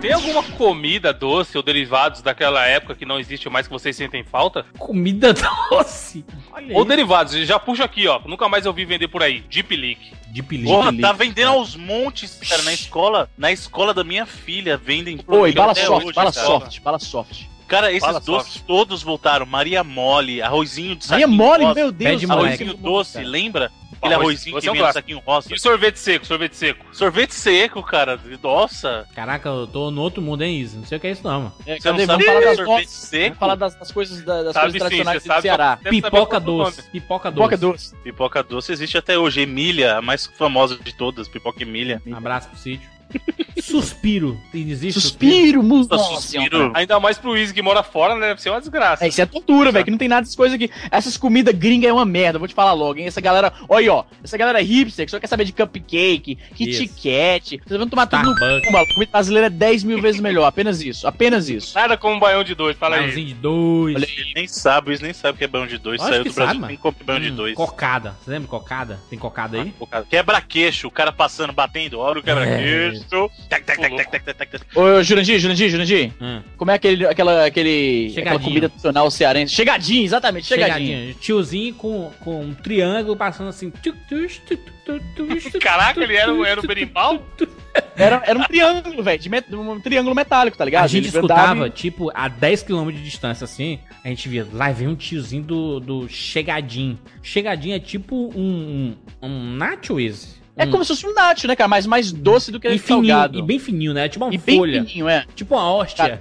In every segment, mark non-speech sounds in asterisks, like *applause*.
Tem alguma comida doce ou derivados daquela época que não existe mais que vocês sentem falta? Comida *laughs* doce. Olha ou derivados, já puxa aqui, ó. Nunca mais eu vi vender por aí. Deep Leak. Deep Leak. Porra, tá vendendo aos montes, cara, na escola. Na escola da minha filha, vendem. Oi, bala soft, hoje, bala cara. soft, bala soft. Cara, esses Fala doces soft. todos voltaram. Maria Mole, arrozinho de saquinho Maria Mole, rosa, meu Deus. Arrozinho doce, cara. lembra? Aquele arrozinho que é vinha no saquinho rosa. E sorvete seco, sorvete seco. Sorvete seco, cara. Nossa. Caraca, eu tô no outro mundo, hein, Isa? Não sei o que é isso, não, mano. É, Você não sabe falar das sorvete seco? Vamos falar das, das coisas, das coisas tradicionais do Ceará. Pipoca doce. Pipoca doce. Pipoca doce. Pipoca doce existe até hoje. Emília, a mais famosa de todas. Pipoca Emília. Um abraço pro sítio. Suspiro. Existe suspiro, musa. Suspiro. Ainda mais pro Easy que mora fora, né? Deve ser uma desgraça. É, isso é tortura, velho. Que não tem nada dessas coisas aqui. Essas comidas gringas é uma merda, vou te falar logo, hein? Essa galera. Olha aí, ó. Essa galera hipster que só quer saber de cupcake, Kit Kat. Vocês vão tomar tudo no cu, A comida brasileira é 10 mil vezes melhor. Apenas isso. Apenas isso. Nada como um baião de dois, fala aí. de dois. Olha aí. Nem sabe, eles nem sabem o que é baião de dois. Saiu do Brasil, tem que baião hum, de dois. Cocada. Você lembra cocada? Tem cocada aí? Ah, cocada. Quebra-queixo, o cara passando, batendo. Olha o quebra-queixo. Tac, tac, tac, tac, tac, tac, tac. Ô, Jurandir, Jurandir, Jurandir. Hum. Como é aquele, aquela, aquele, aquela comida tradicional cearense? Chegadinho, exatamente, chegadinho. chegadinho. Tiozinho com, com um triângulo passando assim. Caraca, ele era, era um berimbau? Era, era um triângulo, velho, um triângulo metálico, tá ligado? A gente escutava, tipo, a 10km de distância, assim, a gente via, lá vem um tiozinho do, do Chegadinho. Chegadinho é tipo um, um, um Nacho Easy. É hum. como se fosse um nacho, né, cara? Mas mais doce do que e fininho, salgado. E bem fininho, né? Tipo uma e folha. Bem fininho, é. Tipo uma hóstia.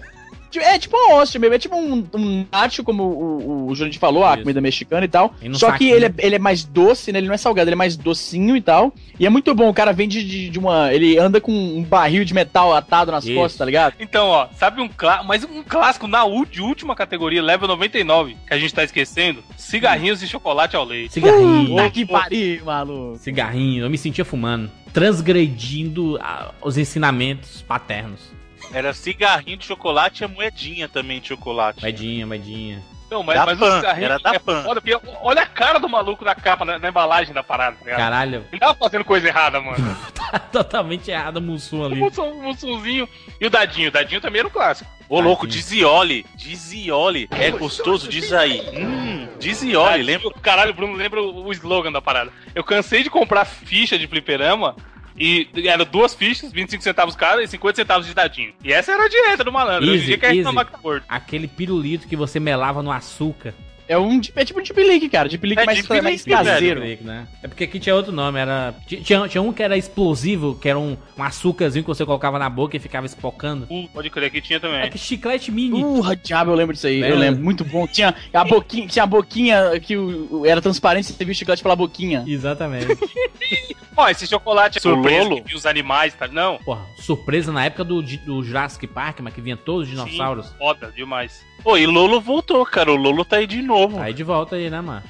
É tipo uma hóstia mesmo, é tipo um, um nacho, como o, o, o Jurandir falou, a comida mexicana e tal. E Só que ele é, ele é mais doce, né? Ele não é salgado, ele é mais docinho e tal. E é muito bom, o cara vem de, de uma. Ele anda com um barril de metal atado nas Isso. costas, tá ligado? Então, ó, sabe um clássico, mas um clássico na de última categoria, level 99, que a gente tá esquecendo? Cigarrinhos hum. e chocolate ao leite. Cigarrinho. Uh, que pariu, maluco. Cigarrinho, eu me sentia fumando. Transgredindo a, os ensinamentos paternos. Era cigarrinho de chocolate e a moedinha também de chocolate. Moedinha, moedinha. Não, mas, da mas Pan, o cigarrinho era da é Pan. Foda, olha a cara do maluco na capa, na, na embalagem da parada. Tá Caralho. Ele tava fazendo coisa errada, mano. *laughs* tá totalmente errado o Mussum ali. O Mussunzinho. E o Dadinho? O Dadinho também era um clássico. Ô, louco, Dizioli. Dizioli. É gostoso, diz aí. Hum, Dizioli, lembra? Caralho, Bruno, lembra o slogan da parada. Eu cansei de comprar ficha de fliperama e eram duas fichas, 25 centavos cada e 50 centavos de dadinho. E essa era a dieta do malandro. Easy, Hoje em dia quer reclamar que tá gordo. Aquele pirulito que você melava no açúcar. É um é tipo um Deep League, cara. Deep League é mais, Deep mais caseiro. League, né? É porque aqui tinha outro nome, era. Tinha, tinha um que era explosivo, que era um, um açúcarzinho que você colocava na boca e ficava espocando. Uh, pode crer, aqui tinha também. É que chiclete mini. Uh, diabo, eu lembro disso aí. Eu lembro, muito bom. Tinha a boquinha, tinha a boquinha que o, era transparente, você via o chiclete pela boquinha. Exatamente. *laughs* Ó, esse chocolate é surpresa que viu os animais, tá? Não. Porra, surpresa na época do, do Jurassic Park, mas que vinha todos os dinossauros. Sim, foda, demais. Pô, e Lolo voltou, cara. O Lolo tá aí de novo. Tá aí de volta aí, né, mano?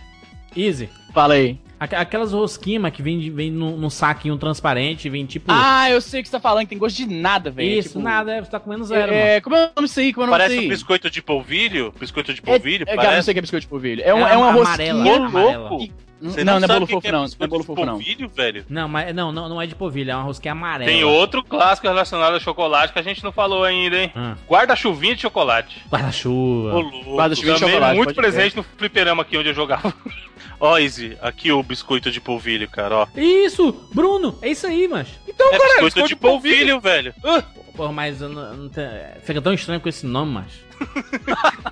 Easy. Fala aí. Aquelas rosquinhas que vem, vem num, num saquinho transparente, vem tipo. Ah, eu sei o que você tá falando, que tem gosto de nada, velho. Isso, tipo... nada, é, você tá comendo zero. É, mano. como é o nome disso aí? Como é o nome Parece um biscoito de polvilho. Biscoito de polvilho. É, é, parece... não sei o que é biscoito de polvilho. É, um, é, é uma rosquinha louco. Você não, não, não é bolo fofo, é não. Não é bolo fofo, não. polvilho, velho? Não, mas não, não, não é de polvilho, é uma rosquinha amarela. Tem outro clássico relacionado a chocolate que a gente não falou ainda, hein? Hum. Guarda-chuvinha de chocolate. Guarda-chuva. Guarda-chuvinha de chocolate. muito presente no fliperama aqui onde eu jogava. *laughs* Ó, Izzy, aqui o biscoito de polvilho, cara, ó. Isso! Bruno, é isso aí, mas. Então, é cara, biscoito, biscoito de polvilho, polvilho velho. Uh. Porra, mas eu não, não tem... fica tão estranho com esse nome, mas.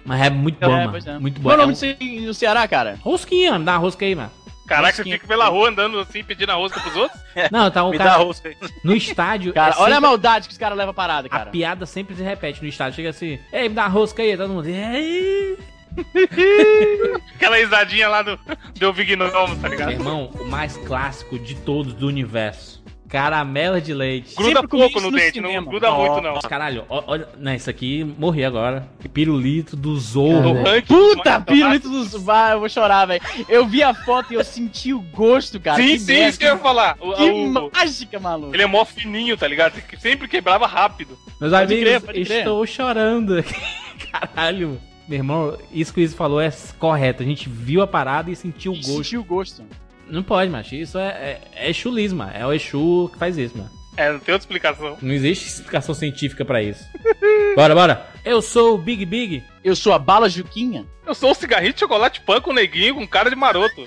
mas é muito *laughs* bom, é, mano. É. Muito bom. Qual é o nome disso no Ceará, cara? Rosquinha, dá uma rosca aí, mano. Caraca, você fica pela rua andando assim, pedindo a rosca pros outros? Não, tá um cara. *laughs* No estádio. Cara, é sempre... olha a maldade que os caras levam parada, cara. A piada sempre se repete no estádio. Chega assim, ei, me dá a rosca aí, todo mundo. Ei. *laughs* Aquela risadinha lá do, do Big Nomo, tá ligado? Meu irmão, o mais clássico de todos do universo. Caramelo de leite. Gruda pouco no, no dente, cinema. não gruda oh, muito, não. Caralho, olha. Não, isso aqui morri agora. Pirulito do Zorro. Puta, pirulito do Zorro. Vai, eu vou chorar, velho. Eu vi a foto e eu senti o gosto, cara. Sim, que sim, isso que eu ia falar. O, que o, mágica, maluco. Ele é mó fininho, tá ligado? Sempre quebrava rápido. Meus pode amigos, crer, estou chorando. *laughs* Caralho. Meu irmão, isso que o Izzy falou é correto. A gente viu a parada e sentiu o gosto. Sentiu o gosto. Não pode, macho. Isso é, é, é chulismo, é o Exu que faz isso, mano. É, não tem outra explicação. Não existe explicação científica pra isso. *laughs* bora, bora. Eu sou o Big Big. Eu sou a Bala Juquinha. Eu sou o cigarrinho de chocolate pão com neguinho com cara de maroto.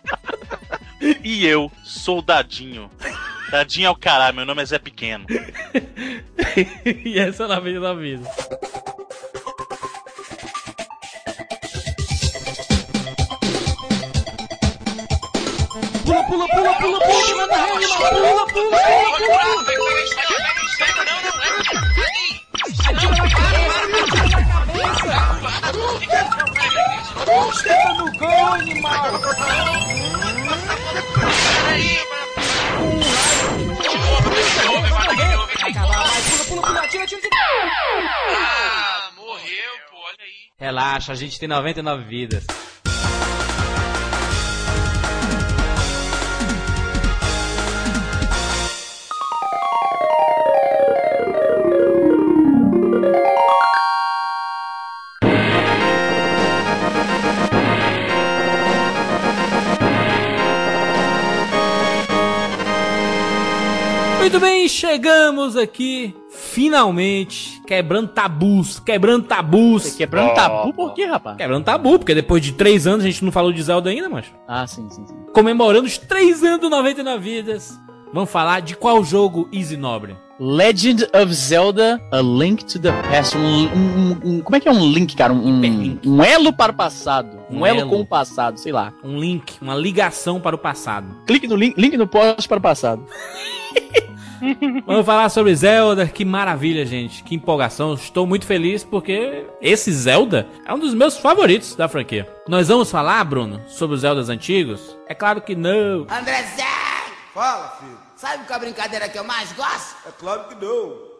*laughs* e eu sou o Dadinho. Dadinho é o caralho, meu nome é Zé Pequeno. *laughs* e essa é na vida da vida. Pula, pula, pula, pula, pula, manda rede, pula, pula, pula, pula. Chega no gol, animal! Peraí! Ah, morreu, pô, olha aí. Relaxa, a gente tem 99 vidas. Muito bem, chegamos aqui, finalmente, quebrando tabus, quebrando tabus. Quebrando tabu por quê, rapaz? Quebrando tabu, porque depois de três anos a gente não falou de Zelda ainda, mas. Ah, sim, sim, sim. Comemorando os três anos do 99 Vidas. Vamos falar de qual jogo Easy Nobre? Legend of Zelda A Link to the Past. Um, um, um, como é que é um link, cara? Um, um elo para o passado. Um, elo, elo, com o passado, sei lá. Um link, uma ligação para o passado. Clique no link, link no post para o passado. *laughs* Vamos falar sobre Zelda, que maravilha, gente. Que empolgação. Estou muito feliz porque esse Zelda é um dos meus favoritos da franquia. Nós vamos falar, Bruno, sobre os Zeldas antigos? É claro que não. André Zé! Fala, filho. Sabe qual é a brincadeira que eu mais gosto? É claro que não.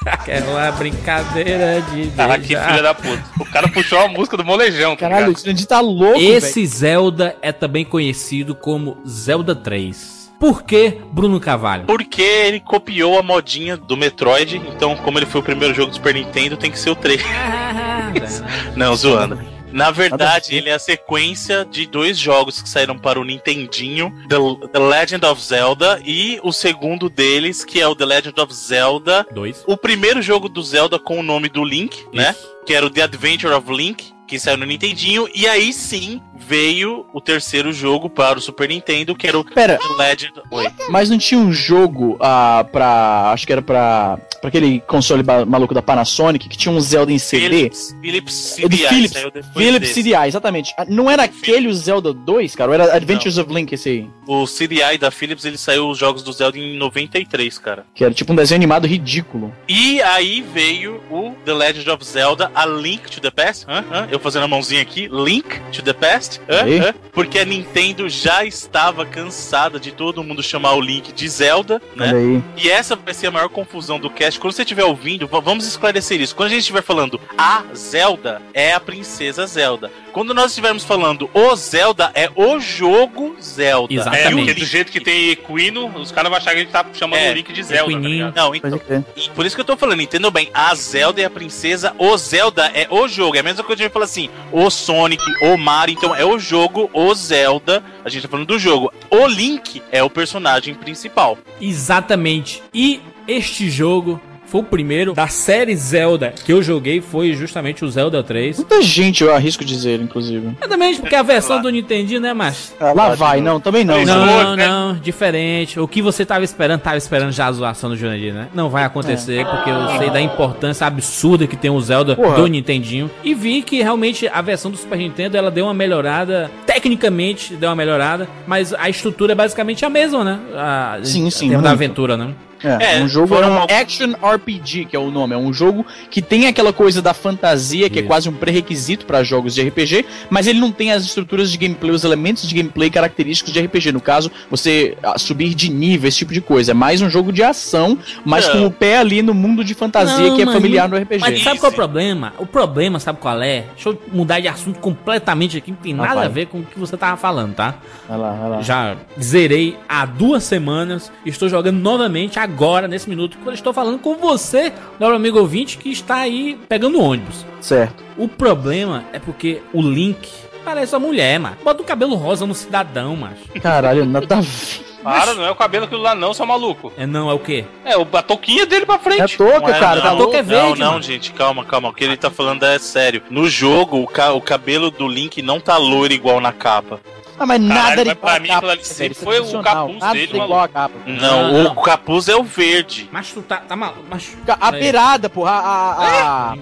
*laughs* Aquela brincadeira de. Ah, que filha da puta. O cara puxou a música do molejão. Tá Caralho, esse Jurandir tá louco, Esse véio. Zelda é também conhecido como Zelda 3. Por que Bruno Cavalho? Porque ele copiou a modinha do Metroid, então como ele foi o primeiro jogo do Super Nintendo, tem que ser o 3. *laughs* *laughs* Não, zoando. Na verdade, ele é a sequência de dois jogos que saíram para o Nintendinho, The, The, Legend of Zelda e o segundo deles, que é o The Legend of Zelda 2. O primeiro jogo do Zelda com o nome do Link, Isso. né? Que era o The Adventure of Link, que saiu no Nintendinho, e aí sim veio o terceiro jogo para o Super Nintendo, que era o Pera, Legend. Oi. Mas não tinha um jogo uh, pra. Acho que era pra. Pra aquele console maluco da Panasonic que tinha um Zelda em CD. Philips, Philips CDI. É Philips, Philips CDI, exatamente. Ah, não era aquele o Zelda 2, cara? Ou era Adventures não. of Link esse aí? O CDI da Philips, ele saiu os jogos do Zelda em 93, cara. Que era tipo um desenho animado ridículo. E aí veio o The Legend of Zelda, A Link to the Past. Hã? Hã? Eu fazendo a mãozinha aqui. Link to the Past. Hã? Hã? Porque a Nintendo já estava cansada de todo mundo chamar o Link de Zelda, né? E essa vai ser a maior confusão do cast. Quando você estiver ouvindo, vamos esclarecer isso. Quando a gente estiver falando a Zelda, é a princesa Zelda. Quando nós estivermos falando o Zelda, é o jogo Zelda. Exatamente. É, porque do jeito que tem Equino, os caras vão achar que a gente tá chamando é, o Link de Zelda, Equininho. tá Não, então, e por isso que eu tô falando, entendeu bem? A Zelda é a princesa, o Zelda é o jogo. É a mesma coisa que a gente fala assim, o Sonic, o Mario, então é o jogo, o Zelda, a gente tá falando do jogo. O Link é o personagem principal. Exatamente. E este jogo foi o primeiro da série Zelda que eu joguei, foi justamente o Zelda 3. Muita gente, eu arrisco dizer, inclusive. Exatamente, porque a versão do Nintendo, né, mas... Ah, lá vai, não, também não. Não, não, não, diferente. O que você tava esperando, tava esperando já a zoação do Jurandir, né? Não vai acontecer, é. porque eu sei da importância absurda que tem o Zelda Porra. do Nintendinho. E vi que realmente a versão do Super Nintendo, ela deu uma melhorada, tecnicamente deu uma melhorada, mas a estrutura é basicamente a mesma, né? A, sim, sim. Da aventura, né? É, é um jogo é um action RPG, que é o nome. É um jogo que tem aquela coisa da fantasia, que é Isso. é quase um pré-requisito para jogos de RPG, mas ele não tem as estruturas de gameplay, os elementos de gameplay característicos de RPG. No caso, você ah, subir de nível, esse tipo de coisa. É mais um jogo de ação, mas não. com o pé ali no mundo de fantasia não, que é familiar no RPG. Mas sabe qual é o problema? O problema, sabe qual é? Deixa eu mudar de assunto completamente aqui, não tem nada a ver com o que você tava falando, tá? Vai lá, vai lá. Já zerei há duas semanas, estou jogando novamente agora agora, nesse minuto, quando eu estou falando com você, meu amigo ouvinte, que está aí pegando ônibus. Certo. O problema é porque o Link parece uma mulher, mano. Bota o cabelo rosa no cidadão, macho. Caralho, nada a ver. Para, não é o cabelo aquilo lá não, seu maluco. É não, é o quê? É o, a touquinha dele pra frente. É touca, é, cara. Não, a touca é verde. Não, não, mano. gente, calma, calma. O que ele tá falando é sério. No jogo, o, ca o cabelo do Link não tá loiro igual na capa. Ah, mas Caralho, nada mas pra mim capa, sempre foi é o capuz nada dele, igual a capa. Não, não, o capuz é o verde. Mas tu tá, tá maluco. Mas... A beirada, porra, a. A,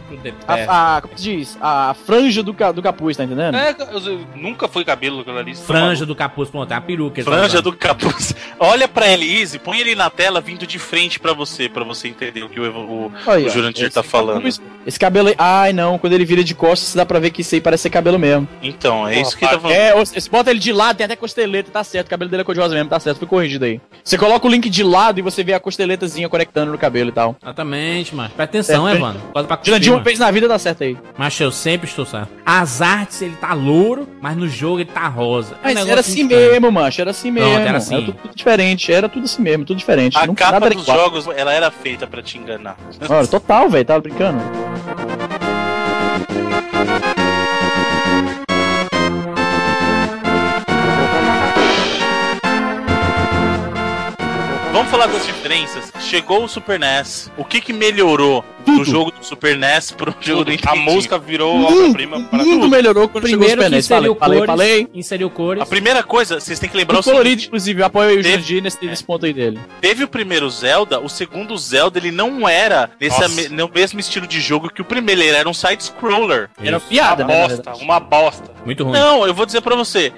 a, a, como se diz? A franja do, do capuz, tá entendendo? É, nunca foi cabelo aquilo ali. Franja do capuz, pronto, é a peruca. Franja do capuz. *laughs* Olha pra ele, Easy, põe ele na tela vindo de frente pra você, pra você entender o que o, o, o Jurandir tá falando. Capuz, esse cabelo aí. Ai, não, quando ele vira de costas, dá pra ver que isso aí parece ser cabelo mesmo. Então, é isso que tá falando. É, você bota ele de lado, tem até costeleta, tá certo. O cabelo dele é cor-de-rosa mesmo, tá certo. Foi corrigido aí. Você coloca o link de lado e você vê a costeletazinha conectando no cabelo e tal. Exatamente, mano. Presta atenção, é, Evandro. Pode pra de uma vez na vida dá certo aí. Mas eu sempre estou certo. As artes, ele tá louro, mas no jogo ele tá rosa. É mas um era assim estranho. mesmo, mancho. Era assim mesmo. Pronto, era assim. Era tudo, tudo, diferente. Era tudo assim mesmo, tudo diferente. A Não, capa dos jogos, ela era feita pra te enganar. Olha, total, velho. Tava brincando. Vamos falar das diferenças. Chegou o Super NES. O que que melhorou do jogo do Super NES pro jogo do Nintendo? A música virou obra-prima para tudo. Tudo melhorou quando Primeiro chegou o Super NES. Falei, falei, falei. Inseriu cores. A primeira coisa, vocês têm que lembrar o, o colorido, inclusive, apoio o Jurandir nesse, nesse ponto aí dele. Teve o primeiro Zelda, o segundo Zelda, ele não era nesse no mesmo estilo de jogo que o primeiro, ele era um side-scroller. Era piada, uma né? Bosta, uma bosta. Muito ruim. Não, eu vou dizer pra você,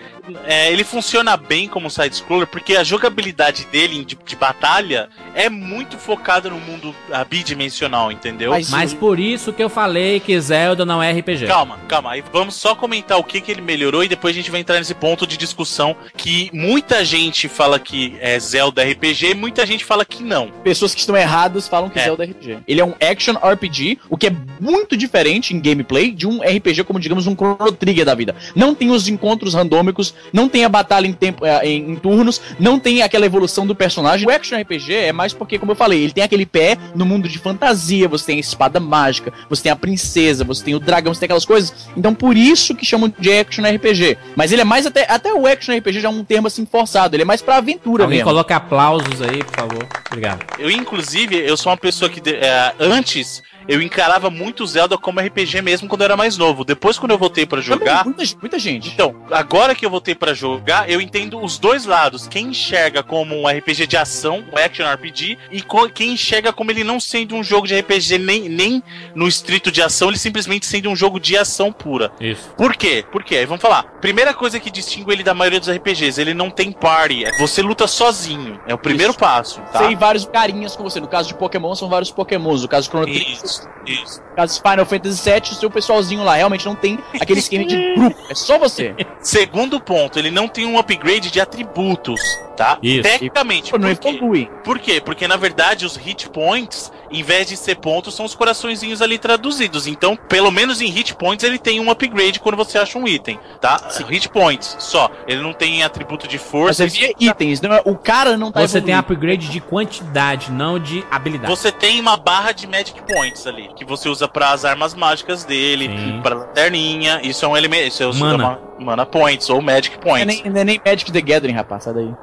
é, ele funciona bem como side-scroller porque a jogabilidade dele de, de, batalha é muito focada no mundo bidimensional, entendeu? Mas, Mas, por isso que eu falei que Zelda não é RPG. Calma, calma. Aí vamos só comentar o que, que ele melhorou e depois a gente vai entrar nesse ponto de discussão que muita gente fala que é Zelda RPG e muita gente fala que não. Pessoas que estão erradas falam que é. Zelda é RPG. Ele é um action RPG, o que é muito diferente em gameplay de um RPG como, digamos, um Chrono Trigger da vida. Não tem os encontros randômicos, não tem a batalha em, tempo, é, em, em, turnos, não tem aquela evolução do personagem. O action RPG é mais porque, como eu falei, ele tem aquele pé no mundo de fantasia, você tem a espada mágica, você tem a princesa, você tem o dragão, você tem aquelas coisas. Então por isso que chamam de action RPG. Mas ele é mais até, até o action RPG já é um termo assim forçado, ele é mais pra aventura Alguém mesmo. coloca aplausos aí, por favor. Obrigado. Eu, inclusive, eu sou uma pessoa que é, antes eu encarava muito Zelda como RPG mesmo quando eu era mais novo. Depois, quando eu voltei para jogar. Muita, muita, gente. Então, agora que eu voltei para jogar, eu entendo os dois lados. Quem enxerga como um RPG de ação, um action RPG, e quem enxerga como ele não sendo um jogo de RPG nem, nem no estrito de ação, ele simplesmente sendo um jogo de ação pura. Isso. Por quê? Por quê? Vamos falar. Primeira coisa que distingue ele da maioria dos RPGs, ele não tem party. É você luta sozinho. É o primeiro Isso. passo. Tá? Tem vários carinhas com você. No caso de Pokémon, são vários Pokémons. No caso de Chrono Trigger, isso, isso. No caso de Final Fantasy VII, o seu pessoalzinho lá realmente não tem aquele esquema de grupo. É só você. *laughs* Segundo ponto, ele não tem um upgrade de atributos, tá? Isso. Tecnicamente. Por, quê? por quê? Porque na verdade os hit points, em vez de ser pontos, são os coraçõezinhos ali traduzidos. Então, pelo menos em hit points, ele tem um upgrade quando você acha um item, tá? Sim. Hit points só. Ele não tem atributo de força. Mas é itens, não é, o cara não tá Você evoluindo. tem upgrade de quantidade, não de habilidade. Você tem uma barra de magic points ali, que você usa para as armas mágicas dele, para lanterninha. Isso é um elemento. Isso é mana. Uma, mana points ou magic points. Não é nem, nem Magic the Gathering, rapaz, sai daí.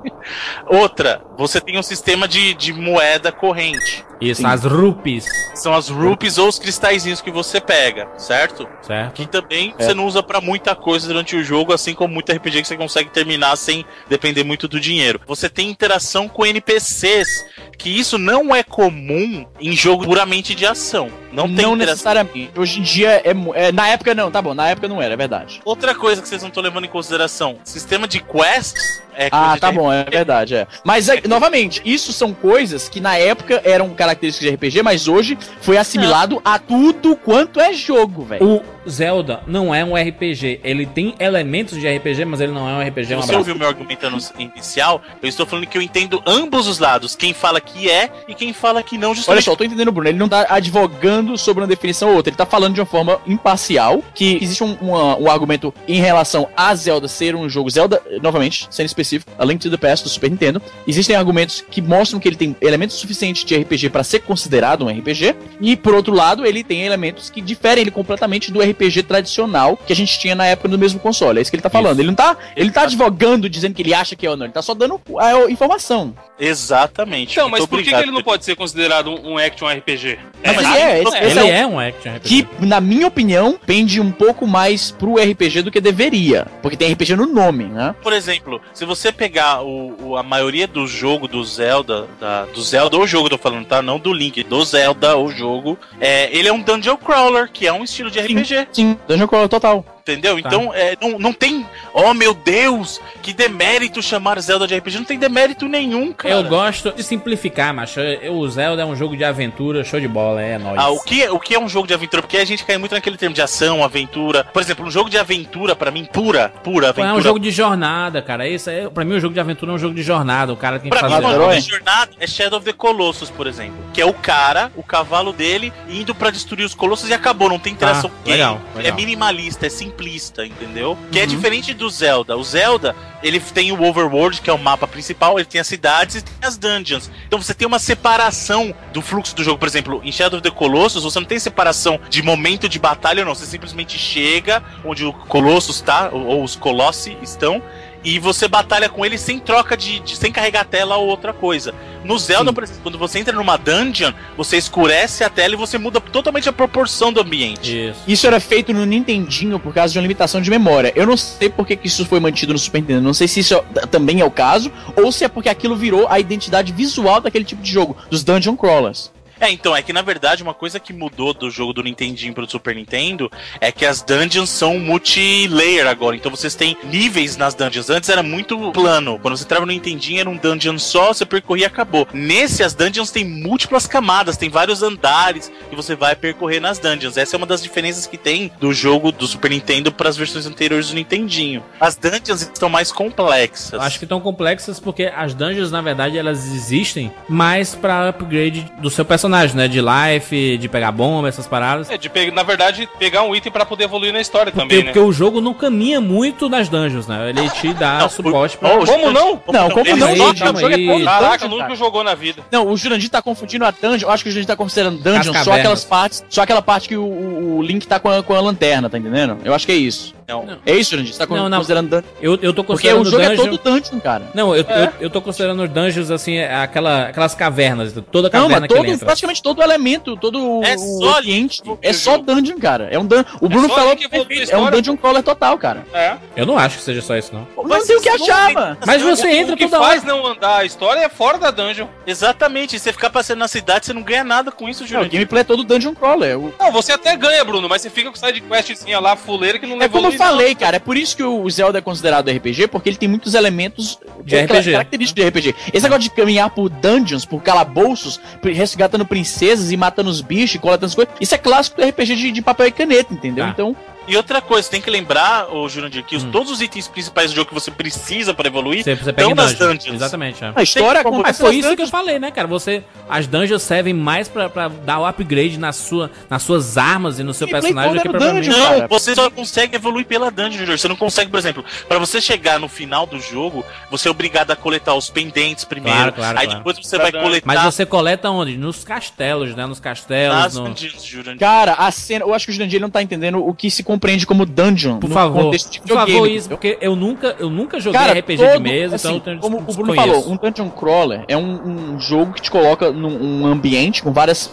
*laughs* Outra, você tem um sistema de, de moeda corrente. Isso, Sim. as rupees. São as rupees ou os cristalzinhos que você pega, certo? Certo. Que também é. você não usa para muita coisa durante o jogo, assim como muito RPG que você consegue terminar sem depender muito do dinheiro. Você tem interação com NPCs, que isso não é comum em jogo puramente de ação. Não tem Não necessariamente. Hoje em dia é, é, Na época não, tá bom, na época não era, é verdade. Outra coisa que vocês não estão levando em consideração: sistema de quests é ah, tá bom, é verdade, é. Mas, é, novamente, isso são coisas que na época eram características de RPG, mas hoje foi assimilado não. a tudo quanto é jogo, velho. O Zelda não é um RPG. Ele tem elementos de RPG, mas ele não é um RPG. É você ouviu meu argumento inicial? Eu estou falando que eu entendo ambos os lados. Quem fala que é e quem fala que não, justamente. Olha só, eu tô entendendo, Bruno. Ele não tá advogando sobre uma definição ou outra, ele tá falando de uma forma imparcial, que existe um, uma, um argumento em relação a Zelda ser um jogo Zelda, novamente, sendo específico, A Link to the Past do Super Nintendo. Existem argumentos que mostram que ele tem elementos suficientes de RPG para ser considerado um RPG, e por outro lado, ele tem elementos que diferem ele completamente do RPG tradicional que a gente tinha na época do mesmo console. É isso que ele tá falando. Isso. Ele não tá, ele tá advogando dizendo que ele acha que é ou não, ele tá só dando a informação. Exatamente. Então, mas por que, que, ele não pode ser considerado um, um action RPG? Não, mas é, esse, esse ele é, é um action RPG. Que, na minha opinião, pende um pouco mais pro RPG do que deveria. Porque tem RPG no nome, né? Por exemplo, se você pegar o, o a maioria do jogo do Zelda, da, do Zelda ou jogo, tô falando, tá? Não do Link, do Zelda ou jogo, é, ele é um dungeon crawler, que é um estilo de RPG. Sim, sim dungeon crawler total. Entendeu? Tá. Então, é, não, não tem. Oh meu Deus, que demérito chamar Zelda de RPG. Não tem demérito nenhum, cara. Eu gosto de simplificar, mas o Zelda é um jogo de aventura, show de bola, é nóis. Ah, o que, o que é um jogo de aventura? Porque a gente cai muito naquele termo de ação, aventura. Por exemplo, um jogo de aventura, para mim, pura, pura aventura. É um jogo de jornada, cara. Isso é, pra mim, o um jogo de aventura é um jogo de jornada. O cara tem que pra fazer. Mim, um jogo de jornada é Shadow of the Colossus, por exemplo. Que é o cara, o cavalo dele, indo para destruir os colossos e acabou. Não tem interação ah, legal, legal. É minimalista, é simplista, entendeu? Que é uhum. é diferente do Zelda. O Zelda, ele tem o overworld, que é o mapa principal, ele tem as cidades e tem as dungeons. Então você tem uma separação do fluxo do jogo. Por exemplo, em Shadow of the Colossus, você não tem separação de momento de batalha não. Você simplesmente chega onde o Colossus está, ou os Colossi estão, e você batalha com ele sem troca de, de, sem carregar a tela ou outra coisa. No Zelda, por exemplo, quando você entra numa dungeon, você escurece a tela e você muda totalmente a proporção do ambiente. Isso, isso era feito no Nintendinho por causa de uma limitação de memória. Eu não sei por que, que isso foi mantido no Super Nintendo. Não sei se isso também é o caso ou se é porque aquilo virou a identidade visual daquele tipo de jogo, dos dungeon crawlers. É, então, é que na verdade uma coisa que mudou do jogo do Nintendinho pro Super Nintendo é que as dungeons são multilayer agora. Então vocês têm níveis nas dungeons. Antes era muito plano. Quando você entrava no Nintendinho era um dungeon só, você percorria e acabou. Nesse, as dungeons têm múltiplas camadas, tem vários andares que você vai percorrer nas dungeons. Essa é uma das diferenças que tem do jogo do Super Nintendo para as versões anteriores do Nintendinho. As dungeons estão mais complexas. Acho que estão complexas porque as dungeons, na verdade, elas existem mais para upgrade do seu personagem personagem, né? De life, de pegar bomba, essas paradas. É, de pegar, na verdade, pegar um item para poder evoluir na história porque, também, né? Porque o jogo não caminha muito nas dungeons, né? Ele te dá não, suporte pra... Como não? Não, como não? Aí, o jogo é todo Caraca, nunca jogou na vida. Não, o Jurandir tá confundindo a dungeon. Eu acho que o Jurandir tá considerando dungeon só aquelas partes. Só aquela parte que o, o Link tá com a, com a lanterna, tá entendendo? Eu acho que é isso. Não. É isso, Jurandir? Você tá não, não. considerando dungeon? Eu, eu tô considerando Porque o jogo dungeon... é todo dungeon, cara. Não, eu, é. eu, eu, tô considerando dungeons, assim, é aquela, aquelas cavernas. Toda caverna não, mas todo, praticamente todo elemento, todo é o só ambiente, é só dungeon, cara. É um dun... O Bruno é falou que é um dungeon crawler total, cara. É. Eu não acho que seja só isso, não. Não tem o que achar, mano. Mas você entra toda hora. O que faz não andar a história é fora da dungeon. Exatamente. Você ficar passando na cidade, você não ganha nada com isso, Júlio. O gameplay é todo dungeon crawler. Não, você até ganha, Bruno, mas você fica com side questzinha lá, fuleira, que não leva É como eu falei, cara. É por isso que o Zelda é considerado RPG, porque ele tem muitos elementos de RPG. característicos de RPG. Esse negócio de caminhar por dungeons, por calabouços, resgatando princesas e matando os bichos, coletando as coisas, isso é clássico do RPG de, de papel e caneta, entendeu? Tá. Então. E outra coisa, tem que lembrar, ô Jurandir, que hum. todos os itens principais do jogo que você precisa para evoluir você, estão nas dungeons. Exatamente. É. A história como Mas foi isso dungeons. que eu falei, né, cara? Você, as dungeons servem mais pra, pra dar o upgrade na sua, nas suas armas e no seu e personagem do que pra dungeon, Não, cara. você só consegue evoluir pela dungeon, Você não consegue, por exemplo, para você chegar no final do jogo, você é obrigado a coletar os pendentes primeiro. Claro, claro, aí claro. depois você vai coletar. Mas você coleta onde? Nos castelos, né? Nos castelos. Nas no... dungeons, Jurandir. Cara, a cena. Eu acho que o Jurandir não tá entendendo o que se compreende como dungeon. Por favor, por favor, isso, porque eu nunca, eu nunca joguei Cara, RPG todo, de mesa, assim, então como o Bruno falou, um dungeon crawler é um, um jogo que te coloca num um ambiente com várias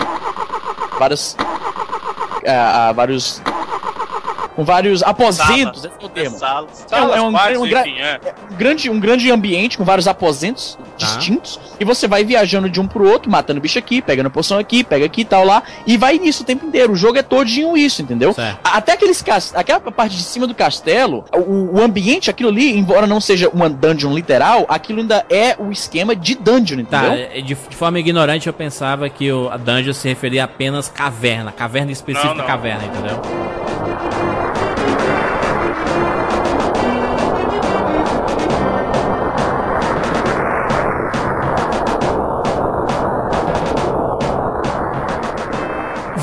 várias uh, uh, vários com vários aposentos, esse é o termo. Salas, é, um, é, um, um, enfim, é. é. um, grande, um grande ambiente com vários aposentos tá. distintos e você vai viajando de um pro outro, matando bicho aqui, pegando poção aqui, pega aqui e tal lá, e vai nisso o tempo inteiro. O jogo é todinho isso, entendeu? Certo. Até aqueles aquela parte de cima do castelo, o, o, ambiente, aquilo ali, embora não seja uma dungeon literal, aquilo ainda é o esquema de dungeon, tá, entendeu? Tá, de, de forma ignorante eu pensava que o, a dungeon se referia apenas caverna, caverna específica não, não. caverna, entendeu?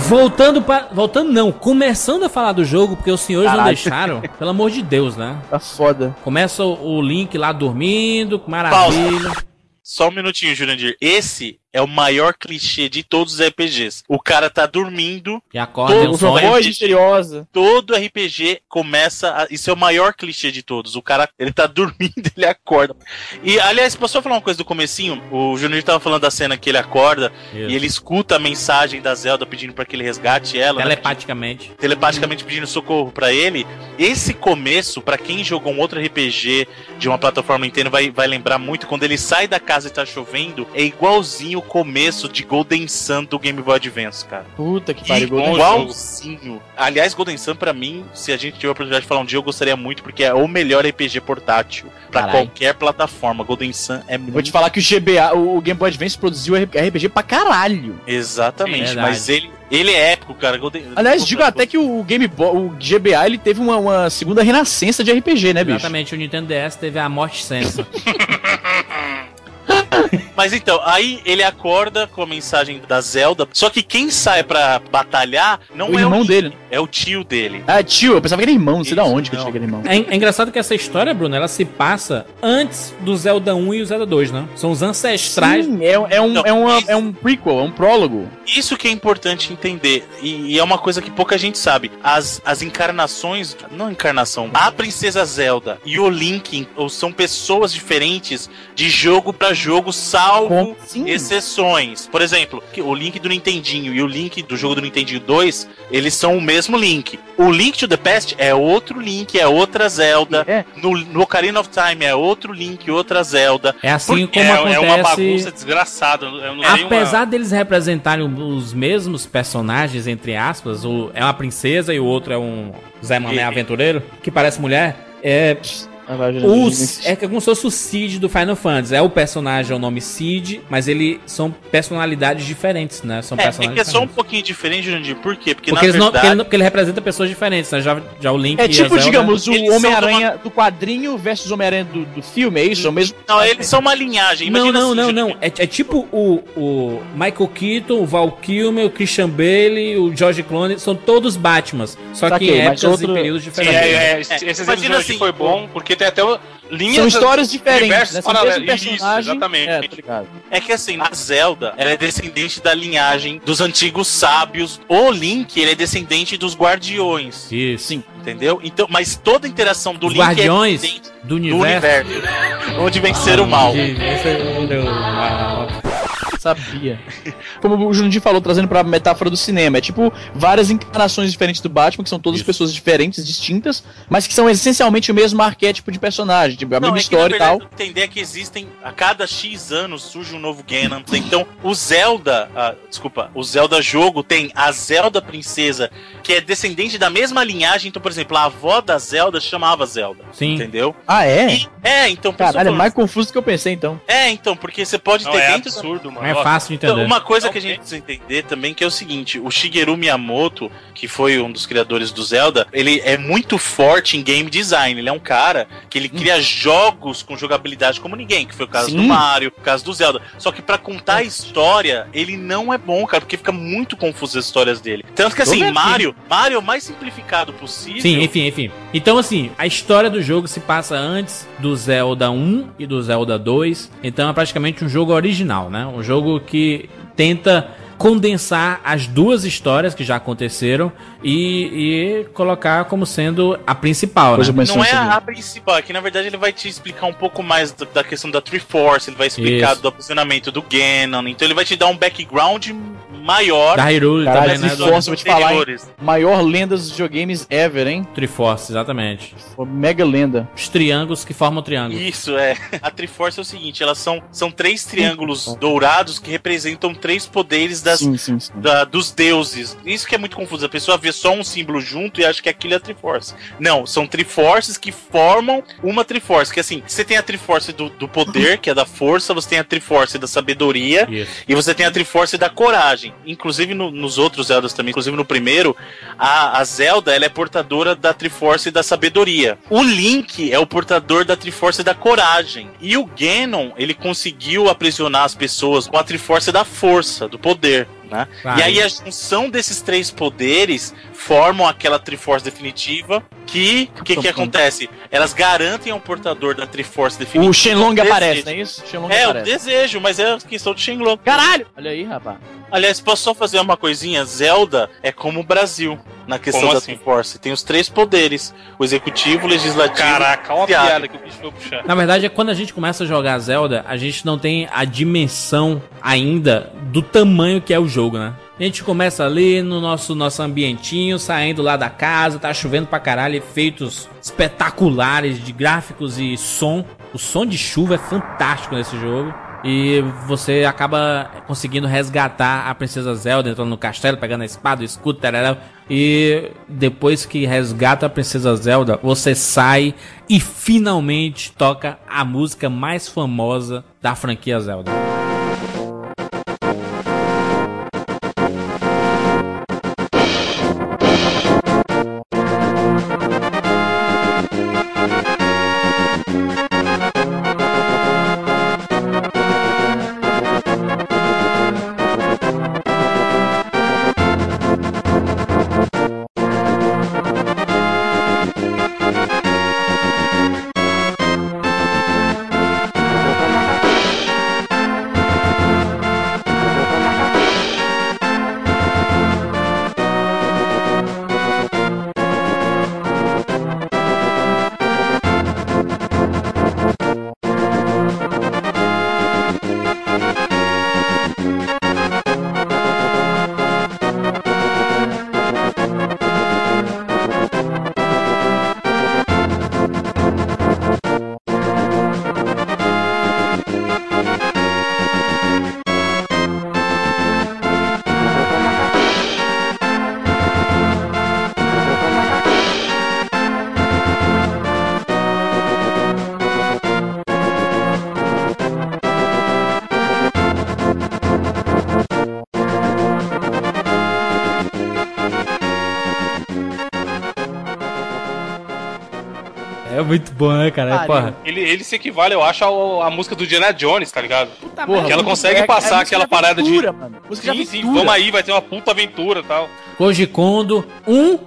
Voltando para. Voltando não, começando a falar do jogo, porque os senhores Caralho. não deixaram. Pelo amor de Deus, né? Tá foda. Começa o, o Link lá dormindo, maravilha. Pausa. Só um minutinho, Jurandir. Esse é o maior clichê de todos os RPGs. O cara tá dormindo. E acorda todo, um voz misteriosa. Todo RPG começa. A, isso é o maior clichê de todos. O cara, ele tá *laughs* dormindo, ele acorda. E, aliás, posso só falar uma coisa do comecinho? O Junior tava falando da cena que ele acorda isso. e ele escuta a mensagem da Zelda pedindo para que ele resgate ela. Né? Telepaticamente. Né? Telepaticamente pedindo socorro para ele. Esse começo, para quem jogou um outro RPG de uma plataforma inteira, vai, vai lembrar muito. Quando ele sai da casa e tá chovendo, é igualzinho começo de Golden Sun do Game Boy Advance, cara. Puta que pariu, Golden Igualzinho. Aliás, Golden Sun, pra mim, se a gente tiver a oportunidade de falar um dia, eu gostaria muito, porque é o melhor RPG portátil para qualquer plataforma. Golden Sun é muito. Vou te falar que o GBA, o Game Boy Advance produziu RPG pra caralho. Exatamente, é mas ele, ele é épico, cara. Golden... Aliás, digo até que o Game Boy, o GBA, ele teve uma, uma segunda renascença de RPG, né, bicho? Exatamente, o Nintendo DS teve a morte sensa. *laughs* *laughs* Mas então, aí ele acorda com a mensagem da Zelda. Só que quem sai para batalhar não o é irmão o dele. É o tio dele. Ah, tio, eu pensava que era irmão, não sei da onde que eu tinha que era irmão. É, é, engraçado que essa história, Bruno, ela se passa antes do Zelda 1 e o Zelda 2, né? São os ancestrais. Sim, é, é, um, é, uma, é um prequel, é um prólogo. Isso que é importante entender. E, e, é uma coisa que pouca gente sabe. As, as encarnações. Não encarnação. A Princesa Zelda e o Link são pessoas diferentes de jogo para jogo, salvo exceções. Por exemplo, o Link do Nintendinho e o Link do jogo do Nintendinho 2, eles são o mesmo Link. O Link to the Past é outro Link, é outra Zelda. É. No, no Ocarina of Time é outro Link, outra Zelda. É assim como é, acontece... É uma bagunça desgraçada. Apesar uma... deles representarem os mesmos personagens, entre aspas, o, é uma princesa e o outro é um Zé Mané aventureiro, que parece mulher, é os, é como se fosse o Cid do Final Fantasy. É o personagem, é o nome Cid, mas ele são personalidades diferentes, né? São é, personagens é que é só um pouquinho diferente, Jandir. Por quê? Porque, porque, na verdade... não, porque, ele, porque, ele, representa pessoas diferentes, né? Já, já o Link É tipo, digamos, o Homem-Aranha uma... do quadrinho versus o Homem-Aranha do, do filme, é isso? É mesmo... Não, eles são uma linhagem. Imagina não, não, assim, não, não. É, é, tipo o, o Michael Keaton, o Val Kilmer, o Christian Bale, o George Clooney, são todos Batmans. Só que em épocas outro... e períodos diferentes. Sim, é, é, esse exemplo assim, foi bom, porque tem até linhas. São histórias diferentes, né? São Isso, exatamente. É, é, que assim, a Zelda, ela é descendente da linhagem dos antigos sábios. O Link, ele é descendente dos guardiões. Isso. Sim. Entendeu? Então, mas toda a interação do Os Link guardiões é do universo. do universo. onde vencer o mal. Onde vencer o mal. Sabia. Como o Jundir falou, trazendo pra metáfora do cinema. É tipo várias encarnações diferentes do Batman, que são todas Isso. pessoas diferentes, distintas, mas que são essencialmente o mesmo arquétipo de personagem, tipo, a Não, mesma é história que, verdade, e tal. Entender que existem, a cada X anos surge um novo Ganon. Então, o Zelda, ah, desculpa, o Zelda jogo tem a Zelda princesa, que é descendente da mesma linhagem. Então, por exemplo, a avó da Zelda chamava Zelda. Sim. Entendeu? Ah, é? E, é, então. Caralho, é mais confuso do que eu pensei, então. É, então, porque você pode Não, ter é dentro. absurdo, mano. É fácil de entender. Então, uma coisa que a gente precisa entender também que é o seguinte: o Shigeru Miyamoto, que foi um dos criadores do Zelda, ele é muito forte em game design. Ele é um cara que ele cria hum. jogos com jogabilidade como ninguém, que foi o caso Sim. do Mario, o caso do Zelda. Só que para contar a história, ele não é bom, cara, porque fica muito confuso as histórias dele. Tanto que assim, Mario, Mario é o mais simplificado possível. Sim, enfim, enfim. Então assim, a história do jogo se passa antes do Zelda 1 e do Zelda 2. Então é praticamente um jogo original, né? Um jogo que tenta condensar as duas histórias que já aconteceram e, e colocar como sendo a principal. Né? Não é a, a principal, aqui na verdade ele vai te explicar um pouco mais da, da questão da Triforce, ele vai explicar Isso. do posicionamento do Ganon, então ele vai te dar um background maior. Da Hyrule Caralho, também, né? Triforce, vou te falar, hein? Maior lenda dos videogames ever, hein? Triforce, exatamente. Mega lenda. Os triângulos que formam o triângulo. Isso, é. A Triforce é o seguinte, elas são, são três triângulos dourados que representam três poderes das, sim, sim, sim. Da, dos deuses. Isso que é muito confuso. A pessoa vê só um símbolo junto e acha que aquilo é a Triforce. Não, são Triforces que formam uma Triforce. Que assim, você tem a Triforce do, do poder, que é da força, você tem a Triforce da sabedoria, Isso. e você tem a Triforce da coragem inclusive no, nos outros Zeldas também, inclusive no primeiro, a, a Zelda ela é portadora da Triforce da sabedoria. O Link é o portador da Triforce da coragem. E o Ganon, ele conseguiu aprisionar as pessoas com a Triforce da força, do poder. Né? E aí a junção desses três poderes formam aquela Triforce definitiva que o que, que acontece? Elas garantem ao portador da Triforce definitiva. O Shenlong aparece, não é isso? Shenlong é, aparece. o desejo, mas é a questão de Shenlong. Caralho! Olha aí, rapaz. Aliás, posso só fazer uma coisinha? Zelda é como o Brasil na questão como da assim? Triforce. Tem os três poderes: o executivo, o legislativo. Caraca, olha a piada que o bicho foi puxar. Na verdade, é quando a gente começa a jogar Zelda, a gente não tem a dimensão ainda do tamanho que é o jogo, né? A gente começa ali no nosso, nosso ambientinho, saindo lá da casa, tá chovendo pra caralho, efeitos espetaculares de gráficos e som. O som de chuva é fantástico nesse jogo. E você acaba conseguindo resgatar a Princesa Zelda, entrando no castelo, pegando a espada, o escudo, tarará. E depois que resgata a Princesa Zelda, você sai e finalmente toca a música mais famosa da franquia Zelda. Muito bom, né, cara? É, porra. Ele, ele se equivale, eu acho, à música do Diana Jones, tá ligado? Puta porra, que ela consegue é, passar é aquela parada aventura, de. Mano. Música sim, de sim, vamos aí, vai ter uma puta aventura e tal. Koji Kondo, um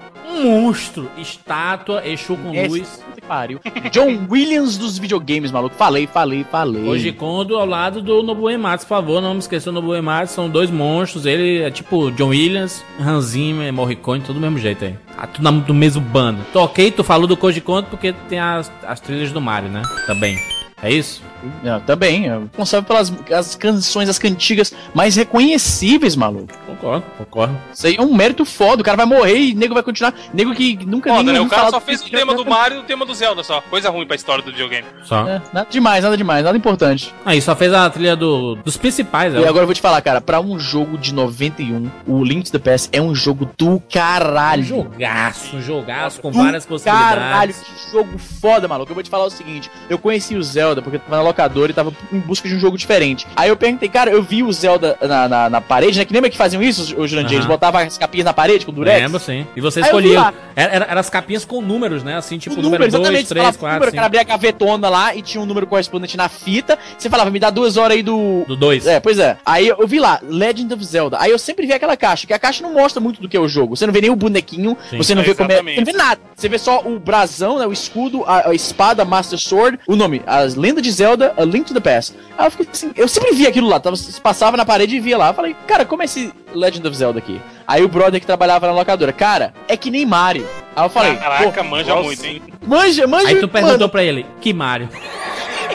monstro, estátua, Exu com Esse, luz. Pariu. John Williams dos videogames, maluco. Falei, falei, falei. Koji Kondo ao lado do Nobuo Ematsu, por favor, não me esqueça do Nobuo Ematsu, são dois monstros, ele é tipo John Williams, Hans Zimmer, Morricone, tudo do mesmo jeito aí. Ah, tudo no mesmo bando. Toquei, tu falou do Koji Kondo porque tem as, as trilhas do Mario, né? Também. É isso? É, também. É responsável pelas as canções, as cantigas mais reconhecíveis, maluco. Concordo, concordo. Isso aí é um mérito foda. O cara vai morrer e nego vai continuar. Nego que nunca Foda, nem né? O cara só fez o tema do Mario e o tema do Zelda só. Coisa ruim pra história do videogame. Só. É, nada demais, nada demais, nada importante. Aí só fez a trilha do, dos principais. E agora eu vou te falar, cara, pra um jogo de 91, o Link to the Past é um jogo do caralho. Um jogaço, um jogaço com várias possibilidades. Caralho, que jogo foda, maluco. Eu vou te falar o seguinte: eu conheci o Zelda porque eu tava na locadora e tava em busca de um jogo diferente. Aí eu perguntei, cara, eu vi o Zelda na, na, na parede, né? Que lembra que faziam isso, os Jurandir? Eles botavam as capinhas na parede com durex? Lembro, sim. E você escolhia. Eram era, as capinhas com números, né? Assim, tipo, número 2, 3, 4. Número, cara abria a gavetona lá e tinha um número correspondente na fita. Você falava, me dá duas horas aí do. Do 2. É, pois é. Aí eu vi lá, Legend of Zelda. Aí eu sempre vi aquela caixa, que a caixa não mostra muito do que é o jogo. Você não vê nem o bonequinho, sim, você não é, vê como é. Você não vê nada. Você vê só o brasão, né? O escudo, a, a espada, Master Sword, o nome, as lendas de Zelda, A Link to the Past. Aí eu fiquei assim, eu sempre vi aquilo lá, tava, passava na parede e via lá. Eu falei, cara, como é esse Legend of Zelda aqui? Aí o brother que trabalhava na locadora, cara, é que nem Mario. Aí eu falei, caraca, manja nossa. muito, hein? Manja, manja. Aí tu perguntou mano. pra ele, que Mario?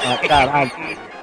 Ah, caralho.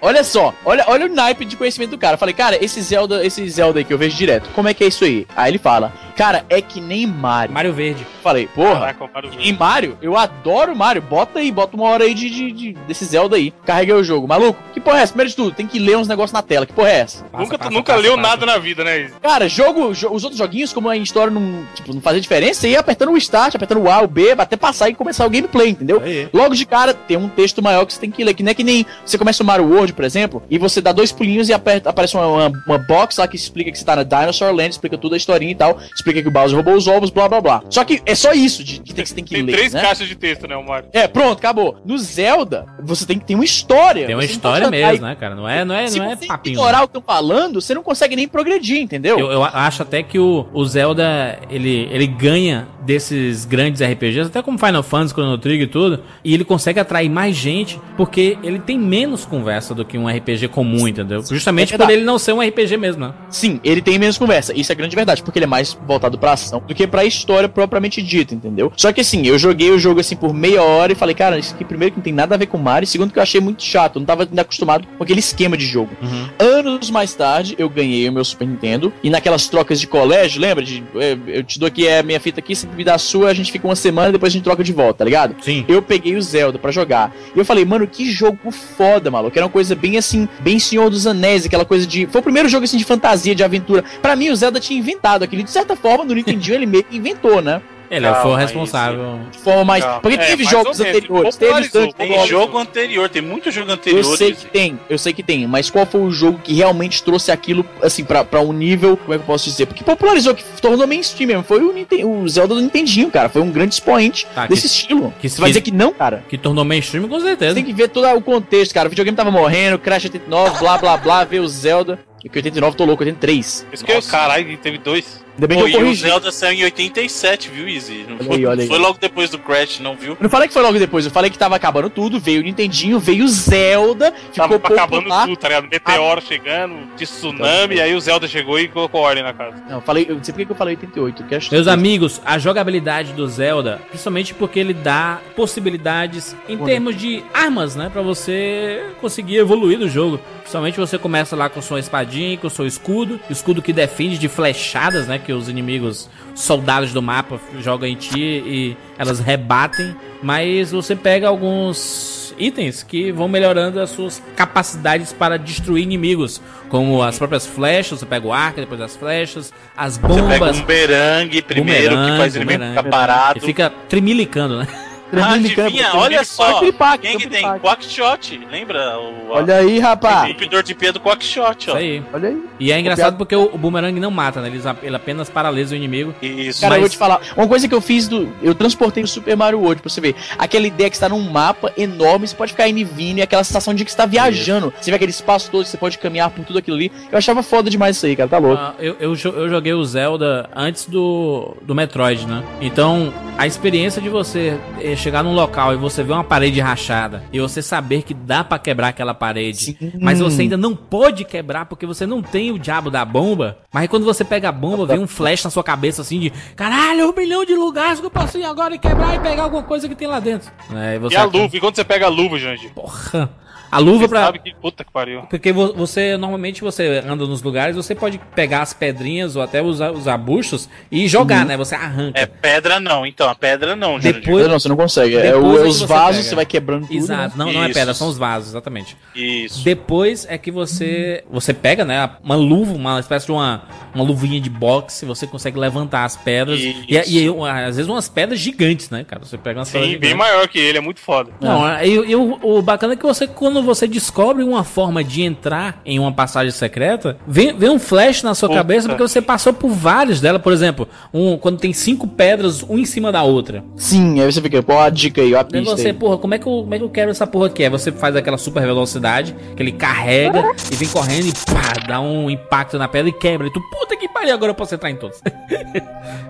Olha só, olha, olha o naipe de conhecimento do cara. Eu falei, cara, esse Zelda, esse Zelda aí que eu vejo direto, como é que é isso aí? Aí ele fala, cara, é que nem Mario. Mario Verde. Falei, porra, Caraca, Mario e Mario, eu adoro Mario. Bota aí, bota uma hora aí de, de, de desse Zelda aí. Carreguei o jogo. Maluco, que porra é essa? Primeiro de tudo, tem que ler uns negócios na tela. Que porra é essa? Passa, nunca passa, nunca passa, leu nada na vida, né? Cara, jogo, jo os outros joguinhos, como a história não, tipo, não fazia diferença, você ia apertando o start, apertando o A, o B, até passar e começar o gameplay, entendeu? Aí. Logo de cara, tem um texto maior que você tem que ler. Que não é que nem você começa o Mario World, por exemplo, e você você dá dois pulinhos e aperta, aparece uma, uma, uma, box lá que explica que você tá na Dinosaur Land, explica tudo a historinha e tal, explica que o Bowser roubou os ovos, blá blá blá. Só que é só isso de, de que você tem que tem ler. Tem três né? caixas de texto, né, Omar? É, pronto, acabou. No Zelda, você tem que ter uma história. Tem uma você história mesmo, né, cara? Não é, não é, não é papinho. Se ignorar o que estão falando, você não consegue nem progredir, entendeu? Eu, eu acho até que o, o Zelda, ele, ele ganha desses grandes RPGs, até como Final Fantasy, Chrono Trigger e tudo, e ele consegue atrair mais gente, porque ele tem menos conversa do que um RPG comum, entendeu? Justamente é por ele não ser um RPG mesmo, né? Sim, ele tem menos conversa. Isso é grande verdade, porque ele é mais voltado pra ação do que pra história propriamente dita, entendeu? Só que assim, eu joguei o jogo assim por meia hora e falei, cara, isso aqui primeiro que não tem nada a ver com Mario, e segundo que eu achei muito chato, eu não tava ainda acostumado com aquele esquema de jogo. Uhum. Anos mais tarde, eu ganhei o meu Super Nintendo, e naquelas trocas de colégio, lembra? De, é, eu te dou aqui a minha fita aqui, você me dá a sua, a gente fica uma semana e depois a gente troca de volta, tá ligado? Sim. Eu peguei o Zelda para jogar. E eu falei, mano, que jogo foda, maluco. Era uma coisa bem assim, bem Senhor dos Anéis, aquela coisa de. Foi o primeiro jogo assim de fantasia, de aventura. Para mim, o Zelda tinha inventado aquilo. De certa forma, no Nintendo ele meio que inventou, né? Ele Calma, foi o responsável. Forma mais. Calma. Porque é, teve jogos anteriores. Teve tanto, tem jogo anterior, tem muito jogo anterior. Eu sei que tem, eu sei que tem. Mas qual foi o jogo que realmente trouxe aquilo, assim, pra, pra um nível. Como é que eu posso dizer? Porque popularizou, que tornou mainstream mesmo. Foi o, Nintendo, o Zelda do Nintendinho, cara. Foi um grande expoente tá, desse que, estilo. Que, Você vai dizer que não, cara? Que tornou mainstream, com certeza. Tem que ver todo o contexto, cara. O videogame tava morrendo, Crash 89, blá blá blá, ver o Zelda. E que 89 tô louco, 83. Isso que o caralho, teve dois. Ainda bem Pô, que eu corrigi. o Zelda saiu em 87, viu, Easy? Não olha foi, aí, olha foi logo depois do Crash, não viu? Eu não falei que foi logo depois, eu falei que tava acabando tudo, veio o Nintendinho, veio o Zelda, ficou tava acabando tudo, tá ligado? Meteoro ah. chegando, tsunami, então, aí o Zelda chegou e colocou ordem na casa. Não, eu falei, eu não sei porque que eu falei 88. Que Meus amigos, a jogabilidade do Zelda, principalmente porque ele dá possibilidades em termos de armas, né? Pra você conseguir evoluir do jogo. Principalmente você começa lá com sua espadinha, com seu escudo, escudo que defende de flechadas, né? Que os inimigos, soldados do mapa jogam em ti e elas rebatem. Mas você pega alguns itens que vão melhorando as suas capacidades para destruir inimigos, como as próprias flechas, você pega o arco, depois as flechas, as bombas. Você pega um bumerangue primeiro, bumerangue, que faz o inimigo ficar parado. E fica trimilicando, né? Ah, adivinha, olha só. Quem que tem? Quackshot, lembra? O, olha aí, rapaz. O entupidor de pia do Quackshot, ó. Isso aí. Olha aí. E é engraçado porque o, o boomerang não mata, né? Ele, ele apenas paralisa o inimigo. Isso. Cara, mas... eu vou te falar. Uma coisa que eu fiz do. Eu transportei o Super Mario World pra você ver. Aquela ideia que está num mapa enorme, você pode ficar indo e vindo, e aquela sensação de que você tá viajando. Isso. Você vê aquele espaço todo, você pode caminhar por tudo aquilo ali. Eu achava foda demais isso aí, cara. Tá louco. Ah, eu, eu, eu joguei o Zelda antes do, do Metroid, né? Então, a experiência de você chegar num local e você vê uma parede rachada e você saber que dá para quebrar aquela parede, Sim. mas você ainda não pode quebrar porque você não tem o diabo da bomba. Mas quando você pega a bomba, vem um flash na sua cabeça assim de caralho, um milhão de lugares que eu posso ir agora e quebrar e pegar alguma coisa que tem lá dentro. É, e, e a luva? E quando você pega a luva, Janji? Porra. A luva você pra. Sabe que puta que pariu. Porque você, normalmente, você anda nos lugares, você pode pegar as pedrinhas ou até os, os arbustos e jogar, uhum. né? Você arranca. É pedra não, então, a pedra não, Depois Não, você não consegue. É, o, é os você vasos, pega. você vai quebrando tudo. Exato, né? não, não é pedra, são os vasos, exatamente. Isso. Depois é que você. Você pega, né? Uma luva, uma espécie de uma, uma luvinha de boxe, você consegue levantar as pedras. E, e, e, às vezes umas pedras gigantes, né, cara? Você pega umas Sim, pedras. bem maior que ele, é muito foda. Não, é. e, o bacana é que você, quando quando você descobre uma forma de entrar em uma passagem secreta, vem, vem um flash na sua Puta. cabeça porque você passou por várias delas. Por exemplo, um, quando tem cinco pedras, um em cima da outra. Sim, aí você fica, pô, a dica aí, a pista. Aí você, aí. porra, como é, que eu, como é que eu quero essa porra aqui? Aí você faz aquela super velocidade, que ele carrega e vem correndo e pá, dá um impacto na pedra e quebra. E tu, puta que pariu, agora eu posso entrar em todos.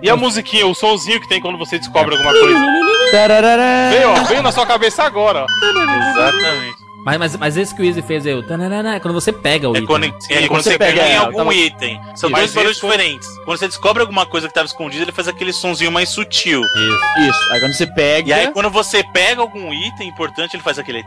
e a musiquinha, o somzinho que tem quando você descobre alguma coisa? veio, ó, veio na sua cabeça agora, ó. Exatamente. Mas, mas, mas esse que o Easy fez é o tananana, quando você pega o é item. Quando, sim, é quando você, você pega, em algum tava... item. São mas dois barulhos diferentes. Quando você descobre alguma coisa que estava escondida, ele faz aquele sonzinho mais sutil. Isso. Isso. Aí quando você pega. E aí quando você pega algum item importante, ele faz aquele.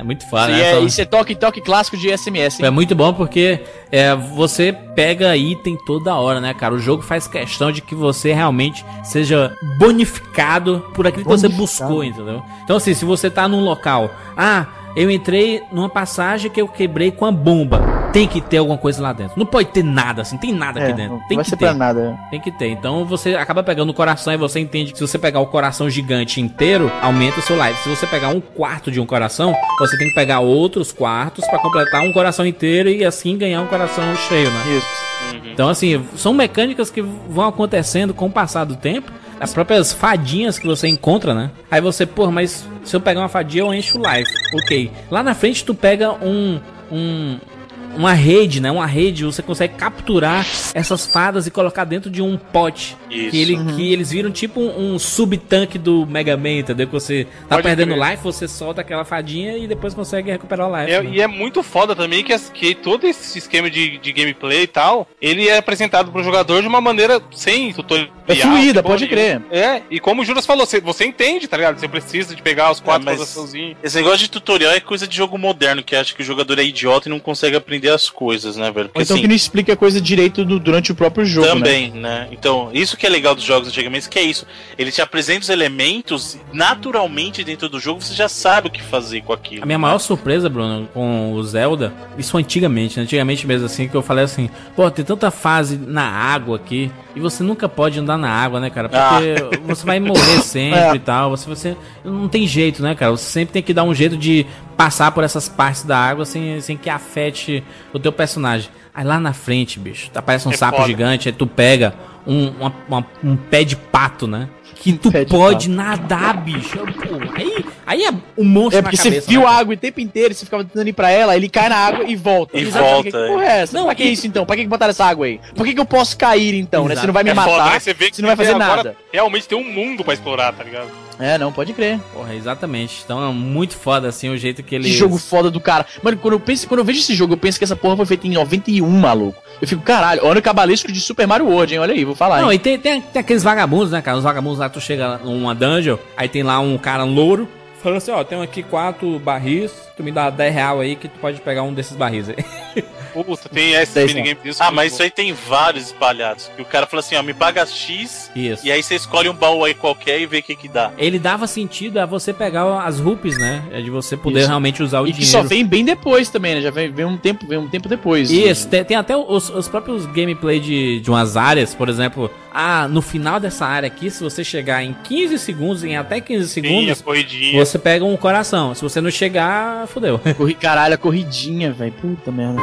É muito foda, né? É, isso é toque toque clássico de SMS. Hein? É muito bom porque é, você pega item toda hora, né, cara? O jogo faz questão de que você realmente seja bonificado por aquilo que você buscou, entendeu? Então, assim, se você tá num local, ah, eu entrei numa passagem que eu quebrei com a bomba. Tem que ter alguma coisa lá dentro. Não pode ter nada, assim, tem nada aqui é, dentro. Tem vai que ser ter. Pra nada. Tem que ter. Então você acaba pegando o coração e você entende que se você pegar o coração gigante inteiro, aumenta o seu life. Se você pegar um quarto de um coração, você tem que pegar outros quartos para completar um coração inteiro e assim ganhar um coração cheio, né? Isso. Uhum. Então, assim, são mecânicas que vão acontecendo com o passar do tempo. As próprias fadinhas que você encontra, né? Aí você, pô, mas se eu pegar uma fadinha, eu encho o life. Ok. Lá na frente, tu pega um, um, uma rede, né? Uma rede, você consegue capturar essas fadas e colocar dentro de um pote. Isso. Que, ele, uhum. que eles viram tipo um, um sub-tanque do Mega Man, entendeu? Que você tá Pode perdendo life, você solta aquela fadinha e depois consegue recuperar o life. É, né? E é muito foda também que, que todo esse esquema de, de gameplay e tal, ele é apresentado pro jogador de uma maneira sem tutorial. É fluida, pode crer. É, e como o Juras falou, você, você entende, tá ligado? Você precisa de pegar os quatro é, Esse negócio de tutorial é coisa de jogo moderno, que acha que o jogador é idiota e não consegue aprender as coisas, né, velho? Porque, então assim, que não explica a coisa direito do, durante o próprio jogo. Né? Também, né? né? Então, isso que é legal dos jogos antigamente, que é isso. Ele te apresenta os elementos naturalmente dentro do jogo, você já sabe o que fazer com aquilo. A minha né? maior surpresa, Bruno, com o Zelda, isso antigamente, né? antigamente mesmo assim, que eu falei assim, pô, tem tanta fase na água aqui, e você nunca pode andar na água, né, cara? Porque ah. *laughs* você vai morrer sempre *laughs* é. e tal. Você, você não tem jeito, né, cara? Você sempre tem que dar um jeito de passar por essas partes da água sem, sem que afete o teu personagem. Aí lá na frente, bicho, aparece um é sapo foda. gigante, aí tu pega um, uma, uma, um pé de pato, né? que tu pode nadar, bicho. Pô, aí, aí é um monstro É porque você viu né? a água o tempo inteiro, você ficava tentando ir pra ela, ele cai na água e volta. E Exatamente. volta. Que, que porra é essa? Não, pra que isso então? Pra que, que botaram essa água aí? Por que, que eu posso cair então, né? Você não vai me é matar, foda, né? você, vê que você não vai fazer nada. Realmente tem um mundo pra explorar, tá ligado? É, não, pode crer. Porra, exatamente. Então é muito foda, assim, o jeito que ele. Que jogo foda do cara. Mano, quando eu, penso, quando eu vejo esse jogo, eu penso que essa porra foi feita em 91, maluco. Eu fico, caralho, olha o cabalístico de Super Mario World, hein? Olha aí, vou falar. Não, hein? e tem, tem, tem, aqueles vagabundos, né, cara? Os vagabundos lá, tu chega numa dungeon, aí tem lá um cara louro, falando assim, ó, tenho aqui quatro barris, tu me dá 10 real aí que tu pode pegar um desses barris aí. *laughs* Puta, tem esse minigame disso. Ah, mas isso aí tem vários espalhados. E o cara fala assim, ó, me paga X. Isso. E aí você escolhe um baú aí qualquer e vê o que que dá. Ele dava sentido a você pegar as rupees, né? É de você poder isso. realmente usar o e dinheiro. E que só vem bem depois também, né? Já vem, vem um tempo, vem um tempo depois. Isso, tem, tem, até os, os próprios gameplay de, de umas áreas, por exemplo, ah, no final dessa área aqui, se você chegar em 15 segundos, em até 15 segundos, Sim, você pega um coração. Se você não chegar, fodeu. Corri, caralho, a corridinha, velho. Puta merda.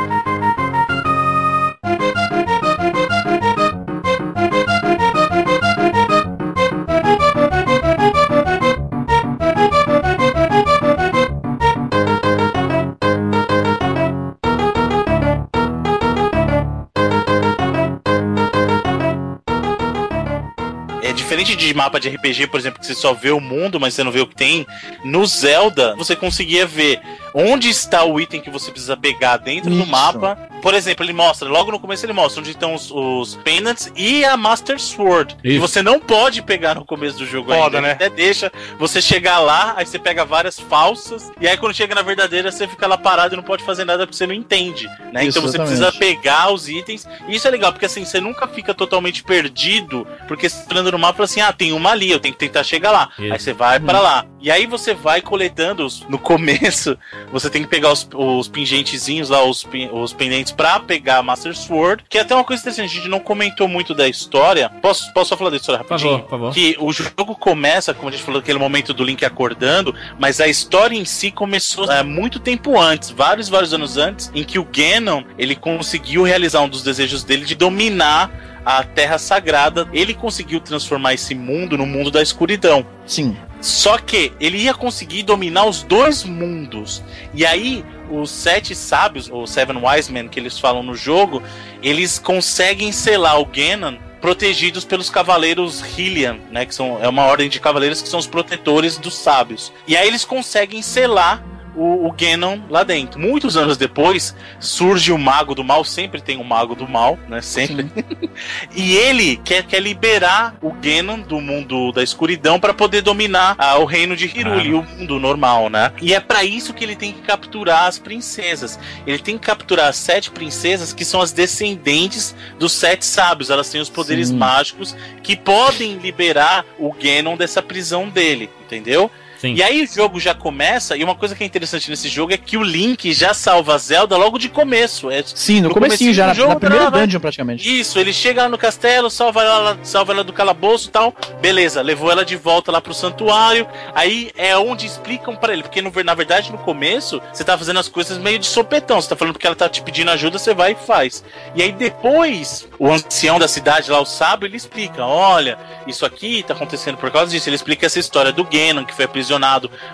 Diferente de mapa de RPG, por exemplo, que você só vê o mundo, mas você não vê o que tem, no Zelda você conseguia ver onde está o item que você precisa pegar dentro Isso. do mapa. Por exemplo, ele mostra, logo no começo ele mostra onde estão os, os pendants e a Master Sword. Isso. Que você não pode pegar no começo do jogo Foda, ainda. Né? Até deixa você chegar lá, aí você pega várias falsas, e aí quando chega na verdadeira, você fica lá parado e não pode fazer nada porque você não entende. Né? Isso, então você exatamente. precisa pegar os itens. E isso é legal, porque assim, você nunca fica totalmente perdido, porque você tá andando no mapa e fala assim: ah, tem uma ali, eu tenho que tentar chegar lá. Isso. Aí você vai para uhum. lá. E aí você vai coletando os, no começo você tem que pegar os, os pingentezinhos lá, os, os pendentes pra pegar a Master Sword. Que é até uma coisa interessante, a gente não comentou muito da história. Posso, posso só falar da história rapidinho? Por favor, por favor. Que o jogo começa, como a gente falou, aquele momento do Link acordando, mas a história em si começou é, muito tempo antes, vários, vários anos antes, em que o Ganon, ele conseguiu realizar um dos desejos dele de dominar a Terra Sagrada, ele conseguiu transformar esse mundo no mundo da escuridão. Sim. Só que ele ia conseguir dominar os dois mundos. E aí, os sete sábios, ou Seven Wise Men que eles falam no jogo, eles conseguem selar o Ganon protegidos pelos cavaleiros Hylian, né, que são é uma ordem de cavaleiros que são os protetores dos sábios. E aí eles conseguem selar o, o Ganon lá dentro. Muitos anos depois, surge o Mago do Mal, sempre tem um Mago do Mal, né? Sempre. *laughs* e ele quer, quer liberar o Ganon do mundo da escuridão para poder dominar ah, o reino de Hyrule, o mundo normal, né? E é para isso que ele tem que capturar as princesas. Ele tem que capturar as sete princesas que são as descendentes dos sete sábios. Elas têm os poderes Sim. mágicos que podem liberar o Ganon dessa prisão dele, entendeu? Sim. E aí o jogo já começa, e uma coisa que é interessante nesse jogo é que o Link já salva a Zelda logo de começo. É, Sim, no, no comecinho já, na, jogo, na primeira ela, dungeon praticamente. Isso, ele chega lá no castelo, salva ela, salva ela do calabouço e tal. Beleza, levou ela de volta lá pro santuário. Aí é onde explicam para ele, porque no, na verdade no começo você tá fazendo as coisas meio de sopetão. Você tá falando porque ela tá te pedindo ajuda, você vai e faz. E aí depois, o ancião da cidade lá, o sábio, ele explica: olha, isso aqui tá acontecendo por causa disso. Ele explica essa história do Ganon, que foi aprisionado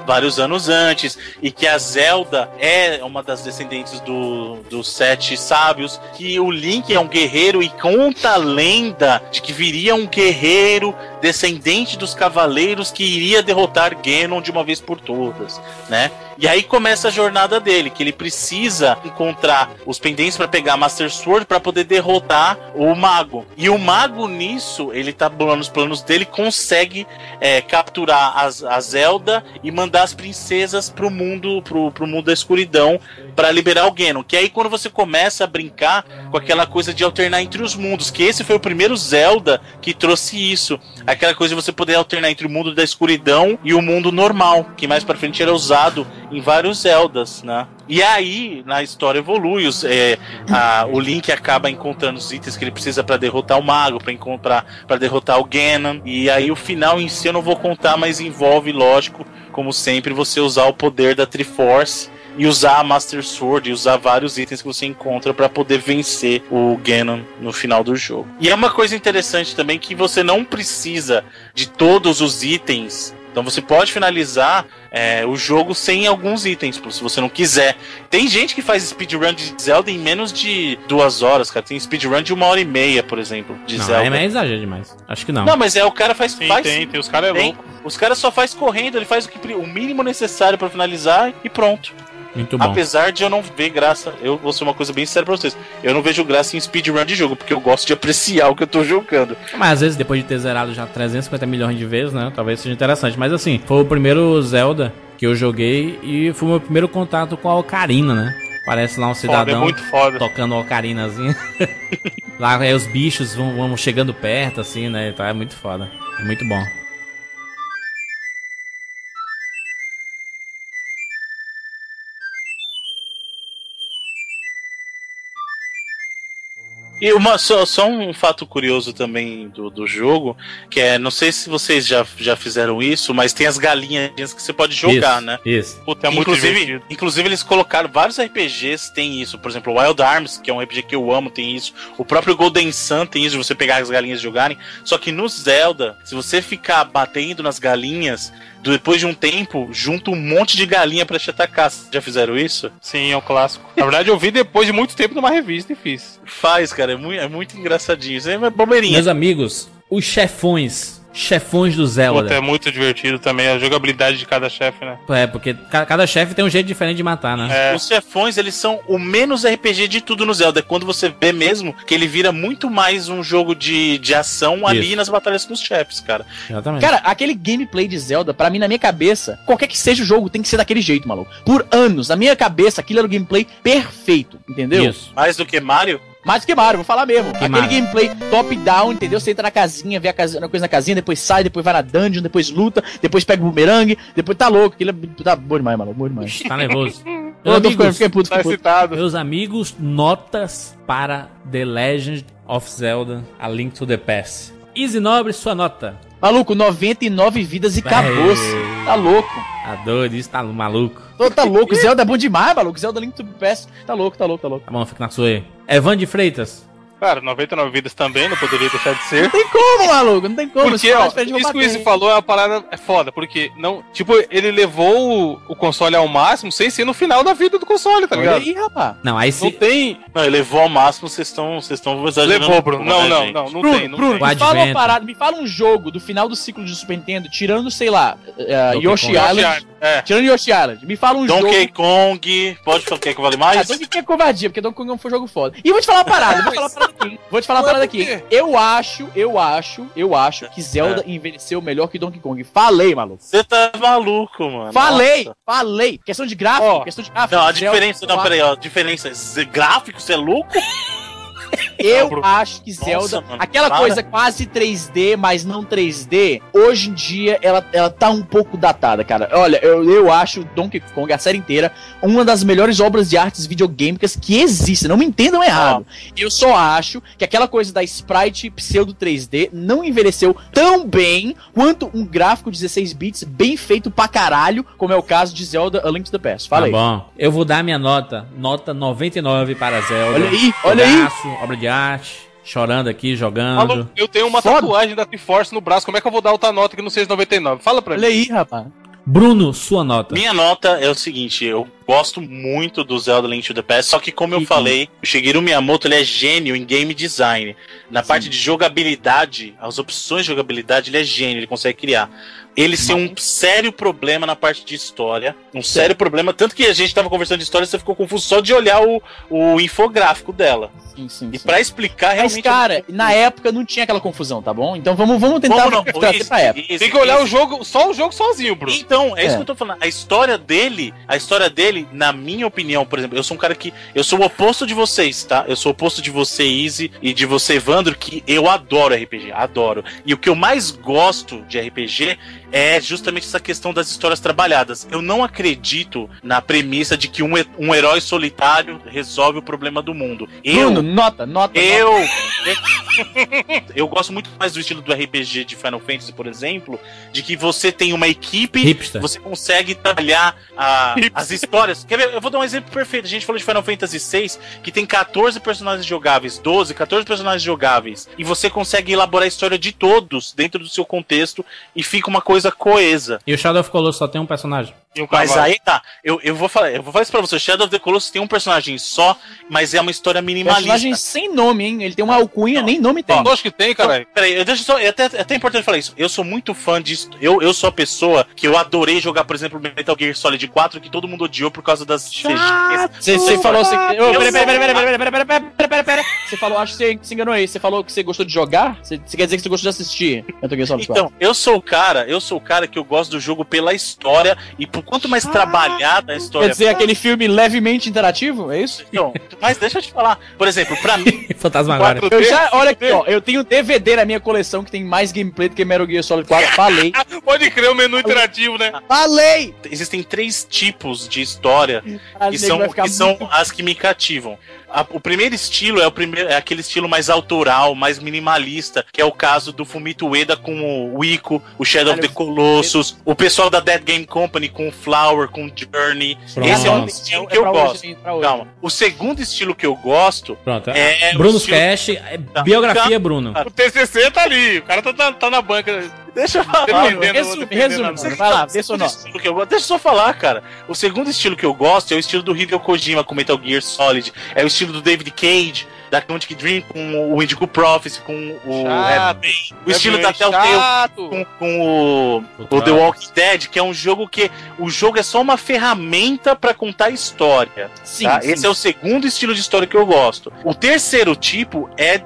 vários anos antes, e que a Zelda é uma das descendentes do, dos sete sábios, que o Link é um guerreiro e conta a lenda de que viria um guerreiro descendente dos cavaleiros que iria derrotar Ganon de uma vez por todas, né? E aí começa a jornada dele, que ele precisa encontrar os pendentes para pegar Master Sword para poder derrotar o mago. E o mago nisso, ele tá nos planos dele, consegue é, capturar as, a Zelda e mandar as princesas pro mundo, pro, pro mundo da escuridão para liberar o Ganon. Que aí quando você começa a brincar com aquela coisa de alternar entre os mundos, que esse foi o primeiro Zelda que trouxe isso. Aquela coisa de você poder alternar entre o mundo da escuridão e o mundo normal, que mais para frente era usado em vários Zeldas, né? E aí, na história evolui, os, é, a, o Link acaba encontrando os itens que ele precisa para derrotar o mago, para encontrar, para derrotar o Ganon. E aí o final em si eu não vou contar, mas envolve, lógico, como sempre, você usar o poder da Triforce e usar a Master Sword e usar vários itens que você encontra para poder vencer o Ganon no final do jogo. E é uma coisa interessante também que você não precisa de todos os itens então você pode finalizar é, o jogo sem alguns itens, se você não quiser. Tem gente que faz speedrun de Zelda em menos de duas horas, cara. Tem speedrun de uma hora e meia, por exemplo, de não, Zelda. É exagero demais. Acho que não. Não, mas é o cara faz. Sim, faz tem, tem. Os caras é louco. Os caras só faz correndo, ele faz o, que, o mínimo necessário para finalizar e pronto. Muito bom. Apesar de eu não ver graça, eu vou ser uma coisa bem séria pra vocês. Eu não vejo graça em speedrun de jogo, porque eu gosto de apreciar o que eu tô jogando. Mas às vezes, depois de ter zerado já 350 milhões de vezes, né? Talvez seja interessante. Mas assim, foi o primeiro Zelda que eu joguei e foi o meu primeiro contato com a Ocarina, né? Parece lá um cidadão foda, é tocando ocarinazinha. *laughs* lá aí os bichos vão, vão chegando perto, assim, né? Então é muito foda. É muito bom. E uma, só, só um fato curioso também do, do jogo, que é, não sei se vocês já, já fizeram isso, mas tem as galinhas que você pode jogar, isso, né? Isso. Puta, é muito inclusive, inclusive, eles colocaram vários RPGs tem isso. Por exemplo, Wild Arms, que é um RPG que eu amo, tem isso. O próprio Golden Sun tem isso, de você pegar as galinhas e jogarem. Só que no Zelda, se você ficar batendo nas galinhas, depois de um tempo, junta um monte de galinha para te atacar. Já fizeram isso? Sim, é um clássico. Na verdade, eu vi depois de muito tempo numa revista e fiz. Faz, cara, é muito, é muito engraçadinho. Isso é bobeirinha. Meus amigos, os chefões chefões do Zelda. Puta, é muito divertido também a jogabilidade de cada chefe, né? É, porque cada chefe tem um jeito diferente de matar, né? É. Os chefões, eles são o menos RPG de tudo no Zelda. É quando você vê mesmo que ele vira muito mais um jogo de, de ação Isso. ali nas batalhas com os chefes, cara. Exatamente. Cara, aquele gameplay de Zelda, para mim, na minha cabeça, qualquer que seja o jogo, tem que ser daquele jeito, maluco. Por anos, na minha cabeça, aquilo era o gameplay perfeito, entendeu? Isso. Mais do que Mario? Mais que Mario, vou falar mesmo. Que Aquele Mario. gameplay top-down, entendeu? Você entra na casinha, vê a casinha, coisa na casinha, depois sai, depois vai na dungeon, depois luta, depois pega o boomerang, depois tá louco. Aquilo é, tá bom demais, mano. Bom demais. Tá nervoso. *laughs* Meus amigos, fiquei puto, tá excitado. Meus amigos, notas para The Legend of Zelda A Link to the Past. Easy Nobre, sua nota. Maluco, 99 vidas e acabou-se. Tá louco. Adoro isso, tá maluco. Tô, tá louco. Zelda é bom demais, maluco. Zelda Link to Past. Tá louco, tá louco, tá louco. Tá bom, fica na sua aí. Evan de Freitas. Cara, 99 vidas também, não poderia deixar de ser. Não tem como, maluco, não tem como. Porque, ó, isso que o Izzy falou é uma parada é foda, porque não, tipo, ele levou o, o, console ao máximo sem ser no final da vida do console, tá Olha ligado? aí, rapaz. Não, aí se... Não tem... Não, ele levou ao máximo, vocês estão vocês estão exagerando. Levou, Bruno. Não, não, não, não, Bruno, tem. Não Bruno, tem. me fala uma parada, me fala um jogo do final do ciclo de Super Nintendo, tirando, sei lá, uh, Yoshi Island. É. Tirando Yoshi Island, me fala um Donkey jogo. Donkey Kong, pode falar que vale mais? Ah, Donkey Kong é covardia, porque Donkey Kong não foi um jogo foda. E vou te falar uma parada, vou te falar uma parada aqui. Vou te falar uma parada aqui. Eu acho, eu acho, eu acho que Zelda é. envelheceu melhor que Donkey Kong. Falei, maluco. Você tá maluco, mano. Falei, Nossa. falei. Questão de gráfico, oh. questão de gráfico. Não, a diferença, Zelda, não, peraí, ó. Diferença. Gráfico, você é louco? *laughs* eu acho que Zelda, Nossa, aquela para. coisa quase 3D, mas não 3D, hoje em dia ela, ela tá um pouco datada, cara. Olha, eu, eu acho Donkey Kong, a série inteira, uma das melhores obras de artes videogâmicas que existe. Não me entendam errado. Ah. Eu só acho que aquela coisa da sprite pseudo 3D não envelheceu tão bem quanto um gráfico 16 bits bem feito pra caralho, como é o caso de Zelda A Link to the Past. Fala tá aí. bom. Eu vou dar minha nota, nota 99 para Zelda. Olha aí, olha aí. Obra de arte chorando aqui, jogando. eu tenho uma Foda. tatuagem da T-Force no braço. Como é que eu vou dar outra nota que não seja 99? Fala pra mim. Olha aí, rapaz. Bruno, sua nota. Minha nota é o seguinte, eu gosto muito do Zelda Link to the Past, só que como eu falei, o Shigeru Miyamoto ele é gênio em game design. Na Sim. parte de jogabilidade, as opções de jogabilidade, ele é gênio, ele consegue criar. Eles têm um sério problema na parte de história. Um Sim. sério problema. Tanto que a gente tava conversando de história e você ficou confuso só de olhar o, o infográfico dela. Sim, sim, e para explicar realmente. Mas, cara, na época não tinha aquela confusão, tá bom? Então vamos, vamos tentar não, isso, época. Isso, Tem que olhar isso. o jogo, só o jogo sozinho, Bruno. Então, é, é, isso que eu tô falando. A história dele, a história dele, na minha opinião, por exemplo, eu sou um cara que. Eu sou o oposto de vocês, tá? Eu sou o oposto de você, Easy, e de você, Evandro, que eu adoro RPG. Adoro. E o que eu mais gosto de RPG é justamente essa questão das histórias trabalhadas. Eu não acredito na premissa de que um, um herói solitário resolve o problema do mundo. Eu, Bruno, nota, nota. Eu. *laughs* eu gosto muito mais do estilo do RPG de Final Fantasy, por exemplo, de que você tem uma equipe, Hipster. você consegue trabalhar a, as histórias. Quer ver? Eu vou dar um exemplo perfeito. A gente falou de Final Fantasy VI, que tem 14 personagens jogáveis, 12, 14 personagens jogáveis, e você consegue elaborar a história de todos dentro do seu contexto e fica uma coisa coesa. E o Shadow of Colossus só tem um personagem. Um mas aí tá, eu, eu vou falar, eu vou falar isso pra você. Shadow of the Colossus tem um personagem só, mas é uma história minimalista. Personagem sem nome, hein? Ele tem uma alcunha, não, nem nome tem. Eu acho que tem, cara. Então, peraí, deixa só, é até, é até importante falar isso. Eu sou muito fã disso. Eu, eu sou a pessoa que eu adorei jogar, por exemplo, Metal Gear Solid 4, que todo mundo odiou por causa das Você falou assim. Peraí, peraí, peraí, peraí, peraí, peraí, peraí, peraí. Você falou, acho que você se enganou aí. Você falou que você gostou de jogar? Você quer dizer que você gostou de assistir Metal Gear Solid 4? Então, eu sou o cara, eu sou o cara que eu gosto do jogo pela história e por quanto mais trabalho trabalhada a história. Quer dizer, aquele filme levemente interativo? É isso? Não, mas deixa eu te falar. Por exemplo, pra mim. *laughs* Fantasma agora. Eu já, olha aqui, ó. Eu tenho DVD na minha coleção que tem mais gameplay do que Metal Gear Solid 4. Falei. *laughs* Pode crer o menu interativo, né? Falei! Existem três tipos de história que são, que são as que me cativam. A, o primeiro estilo é o primeiro é aquele estilo mais autoral, mais minimalista, que é o caso do Fumito Ueda com o Ico, o Shadow of the Colossus, o pessoal da Dead Game Company com o Flower, com o Journey. Pronto. Esse é um estilo é que eu gosto. Hoje, Calma. O segundo estilo que eu gosto Pronto. é Bruno estilo... Cash, é biografia Bruno. O TCC tá ali, o cara tá, tá, tá na banca Deixa eu falar. Resume, resume. Vai lá, deixa eu, deixa eu só falar, cara. O segundo estilo que eu gosto é o estilo do Hideo Kojima com Metal Gear Solid. É o estilo do David Cage da Quantic Dream com o Indigo Prophecy, com o chato, o estilo da Telltale com, com o, o, The Walking Dead, que é um jogo que o jogo é só uma ferramenta para contar história. Sim, tá? sim, Esse é o segundo estilo de história que eu gosto. O terceiro tipo é,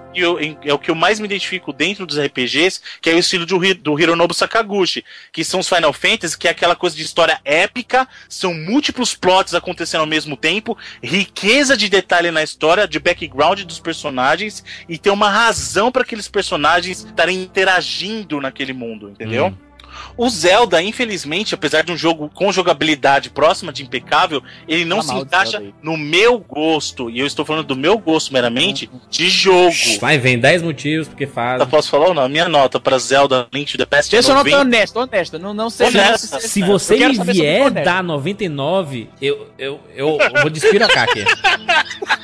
é o que eu mais me identifico dentro dos RPGs, que é o estilo do, do Hironobu Sakaguchi, que são os Final Fantasy, que é aquela coisa de história épica, são múltiplos plots acontecendo ao mesmo tempo, riqueza de detalhe na história, de background dos personagens e ter uma razão para aqueles personagens estarem interagindo naquele mundo, entendeu? Hum. O Zelda, infelizmente, apesar de um jogo com jogabilidade próxima de impecável, ele não tá se encaixa no meu gosto. E eu estou falando do meu gosto meramente de jogo. Vai, vem 10 motivos porque faz. Eu posso falar ou não? Minha nota para Zelda Link to the Past. Deixa eu nota honesta, honesta. Não, não sei honesta. Se, se você me vier dar 99, eu, eu, eu, eu vou despirocar aqui. *laughs*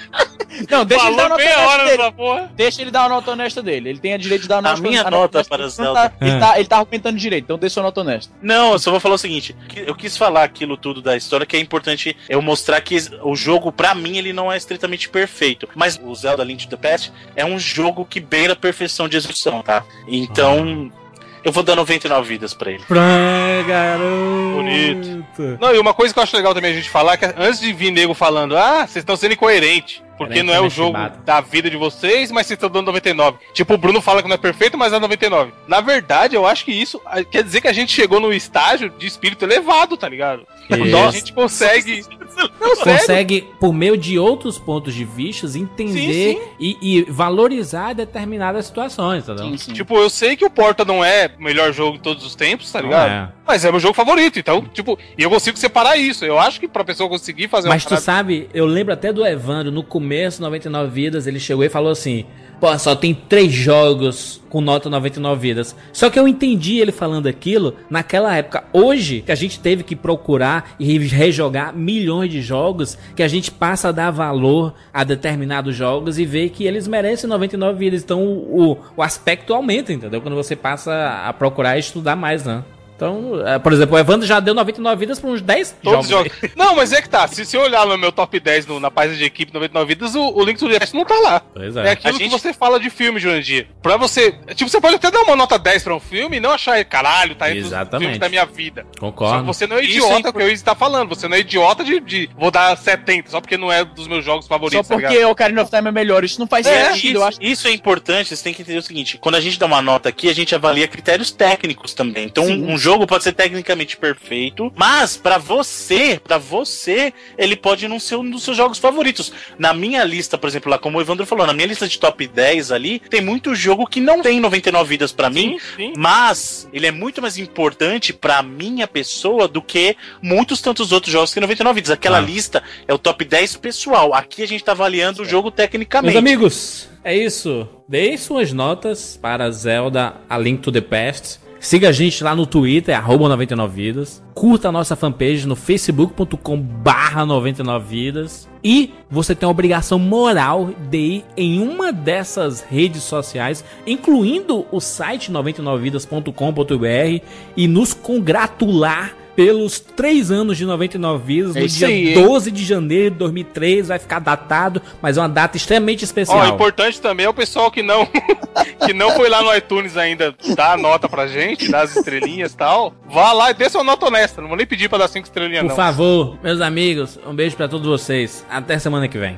Não, deixa Falou ele dar uma nota honesta dele. Porra. Deixa ele dar uma nota honesta dele. Ele tem a direito de dar uma nota A minha nota para Zelda. Tá, ele, tá, ele tá argumentando direito, então deixa sua nota honesta. Não, eu só vou falar o seguinte. Eu quis falar aquilo tudo da história que é importante eu mostrar que o jogo, para mim, ele não é estritamente perfeito. Mas o Zelda Link to the Past é um jogo que beira a perfeição de execução, tá? Então. Ah. Eu vou dar 99 vidas pra ele. Pra garoto. Bonito. Não, e uma coisa que eu acho legal também a gente falar é que antes de vir nego falando, ah, vocês estão sendo incoerentes. Porque não é o jogo da vida de vocês, mas vocês estão dando 99. Tipo, o Bruno fala que não é perfeito, mas é 99. Na verdade, eu acho que isso quer dizer que a gente chegou no estágio de espírito elevado, tá ligado? Então a gente consegue. *laughs* Não, consegue, por meio de outros pontos de vista, entender sim, sim. E, e, valorizar determinadas situações, tá sim, Tipo, eu sei que o Porta não é o melhor jogo de todos os tempos, tá ligado? É. Mas é meu jogo favorito, então, tipo, e eu consigo separar isso. Eu acho que pra pessoa conseguir fazer Mas tu parada... sabe, eu lembro até do Evandro, no começo, 99 Vidas, ele chegou e falou assim: Pô, só tem três jogos com nota 99 vidas. Só que eu entendi ele falando aquilo naquela época. Hoje, que a gente teve que procurar e rejogar milhões de jogos, que a gente passa a dar valor a determinados jogos e ver que eles merecem 99 vidas. Então o, o aspecto aumenta, entendeu? Quando você passa a procurar e estudar mais, né? Então, é, por exemplo, o Evandro já deu 99 vidas para uns 10 Todos jogos. jogos. *laughs* Não, mas é que tá. Se você olhar no meu top 10 no, na página de equipe 99 vidas, o, o Link to the Past não tá lá. Pois é. É aquilo gente... que você fala de filme, Jurandir. Pra você. Tipo, você pode até dar uma nota 10 pra um filme e não achar, caralho, tá entre Exatamente. os filmes da minha vida. Concordo. Só você não é idiota, é que o Izzy tá falando. Você não é idiota de, de, Vou dar 70, só porque não é dos meus jogos favoritos. Só tá porque tá o Ocarina of Time é melhor. Isso não faz é, sentido, isso, eu acho. Isso é importante, você tem que entender o seguinte: quando a gente dá uma nota aqui, a gente avalia critérios técnicos também. Então, um, um jogo pode ser tecnicamente perfeito, mas para você, para você, ele pode não ser um dos seus jogos favoritos. Na minha lista, por exemplo, lá como o Evandro falou, na minha lista de top 10 ali, tem muito jogo que não tem 99 vidas para mim, sim. mas ele é muito mais importante para minha pessoa do que muitos tantos outros jogos que tem 99 vidas. Aquela ah. lista é o top 10 pessoal. Aqui a gente tá avaliando o jogo tecnicamente. Meus amigos, é isso. Deem suas notas para Zelda A Link to the Past. Siga a gente lá no Twitter, é 99vidas. Curta a nossa fanpage no facebook.com barra 99vidas. E você tem a obrigação moral de ir em uma dessas redes sociais, incluindo o site 99vidas.com.br e nos congratular pelos 3 anos de 99 vidas, é no dia aí, 12 de janeiro de 2003, vai ficar datado, mas é uma data extremamente especial. Ó, importante também é o pessoal que não *laughs* que não foi lá no iTunes ainda dar a nota pra gente, dar as estrelinhas e tal. Vá lá e dê sua nota honesta, não vou nem pedir pra dar 5 estrelinhas Por não. Por favor, meus amigos, um beijo para todos vocês. Até semana que vem.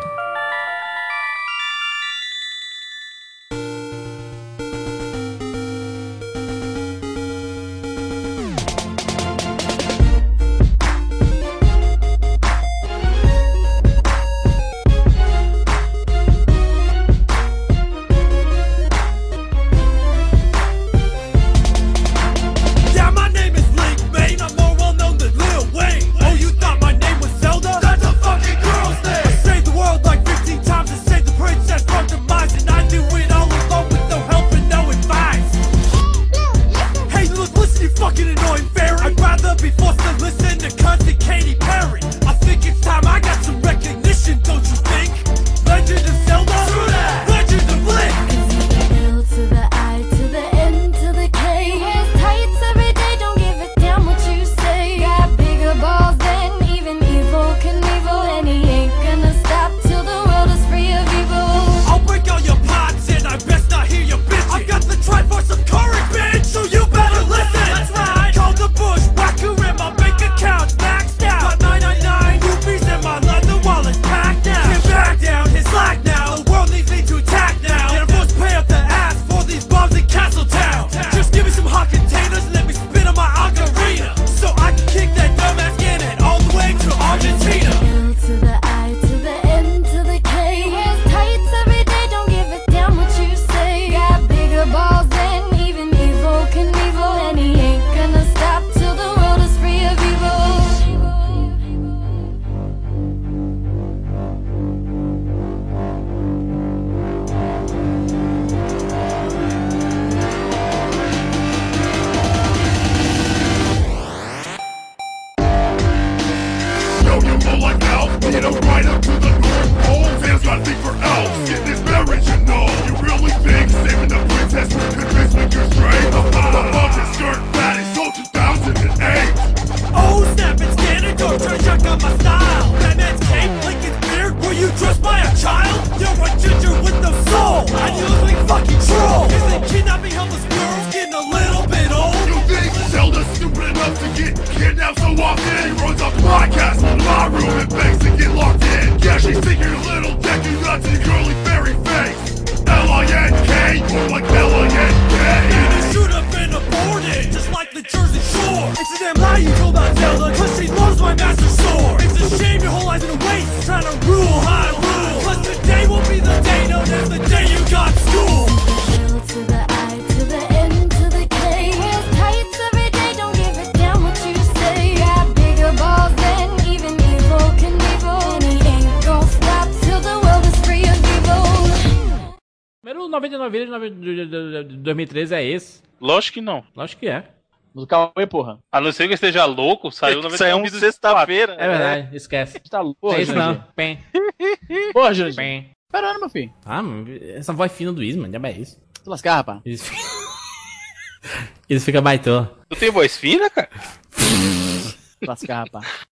2013 é esse. Lógico que não. Lógico que é. Do Cauê, porra. A não ser que eu esteja louco, saiu no Saiu um sexta-feira. É verdade, esquece. Tá louco. Porra, é isso não. Pem. *laughs* Porra, Júlio. Pem. Parando, meu filho. Ah, essa voz fina do Isman, já é isso. Tu lascar, rapaz. Isso, *laughs* isso fica baitô. Tu tem voz fina, cara? lascar, rapaz.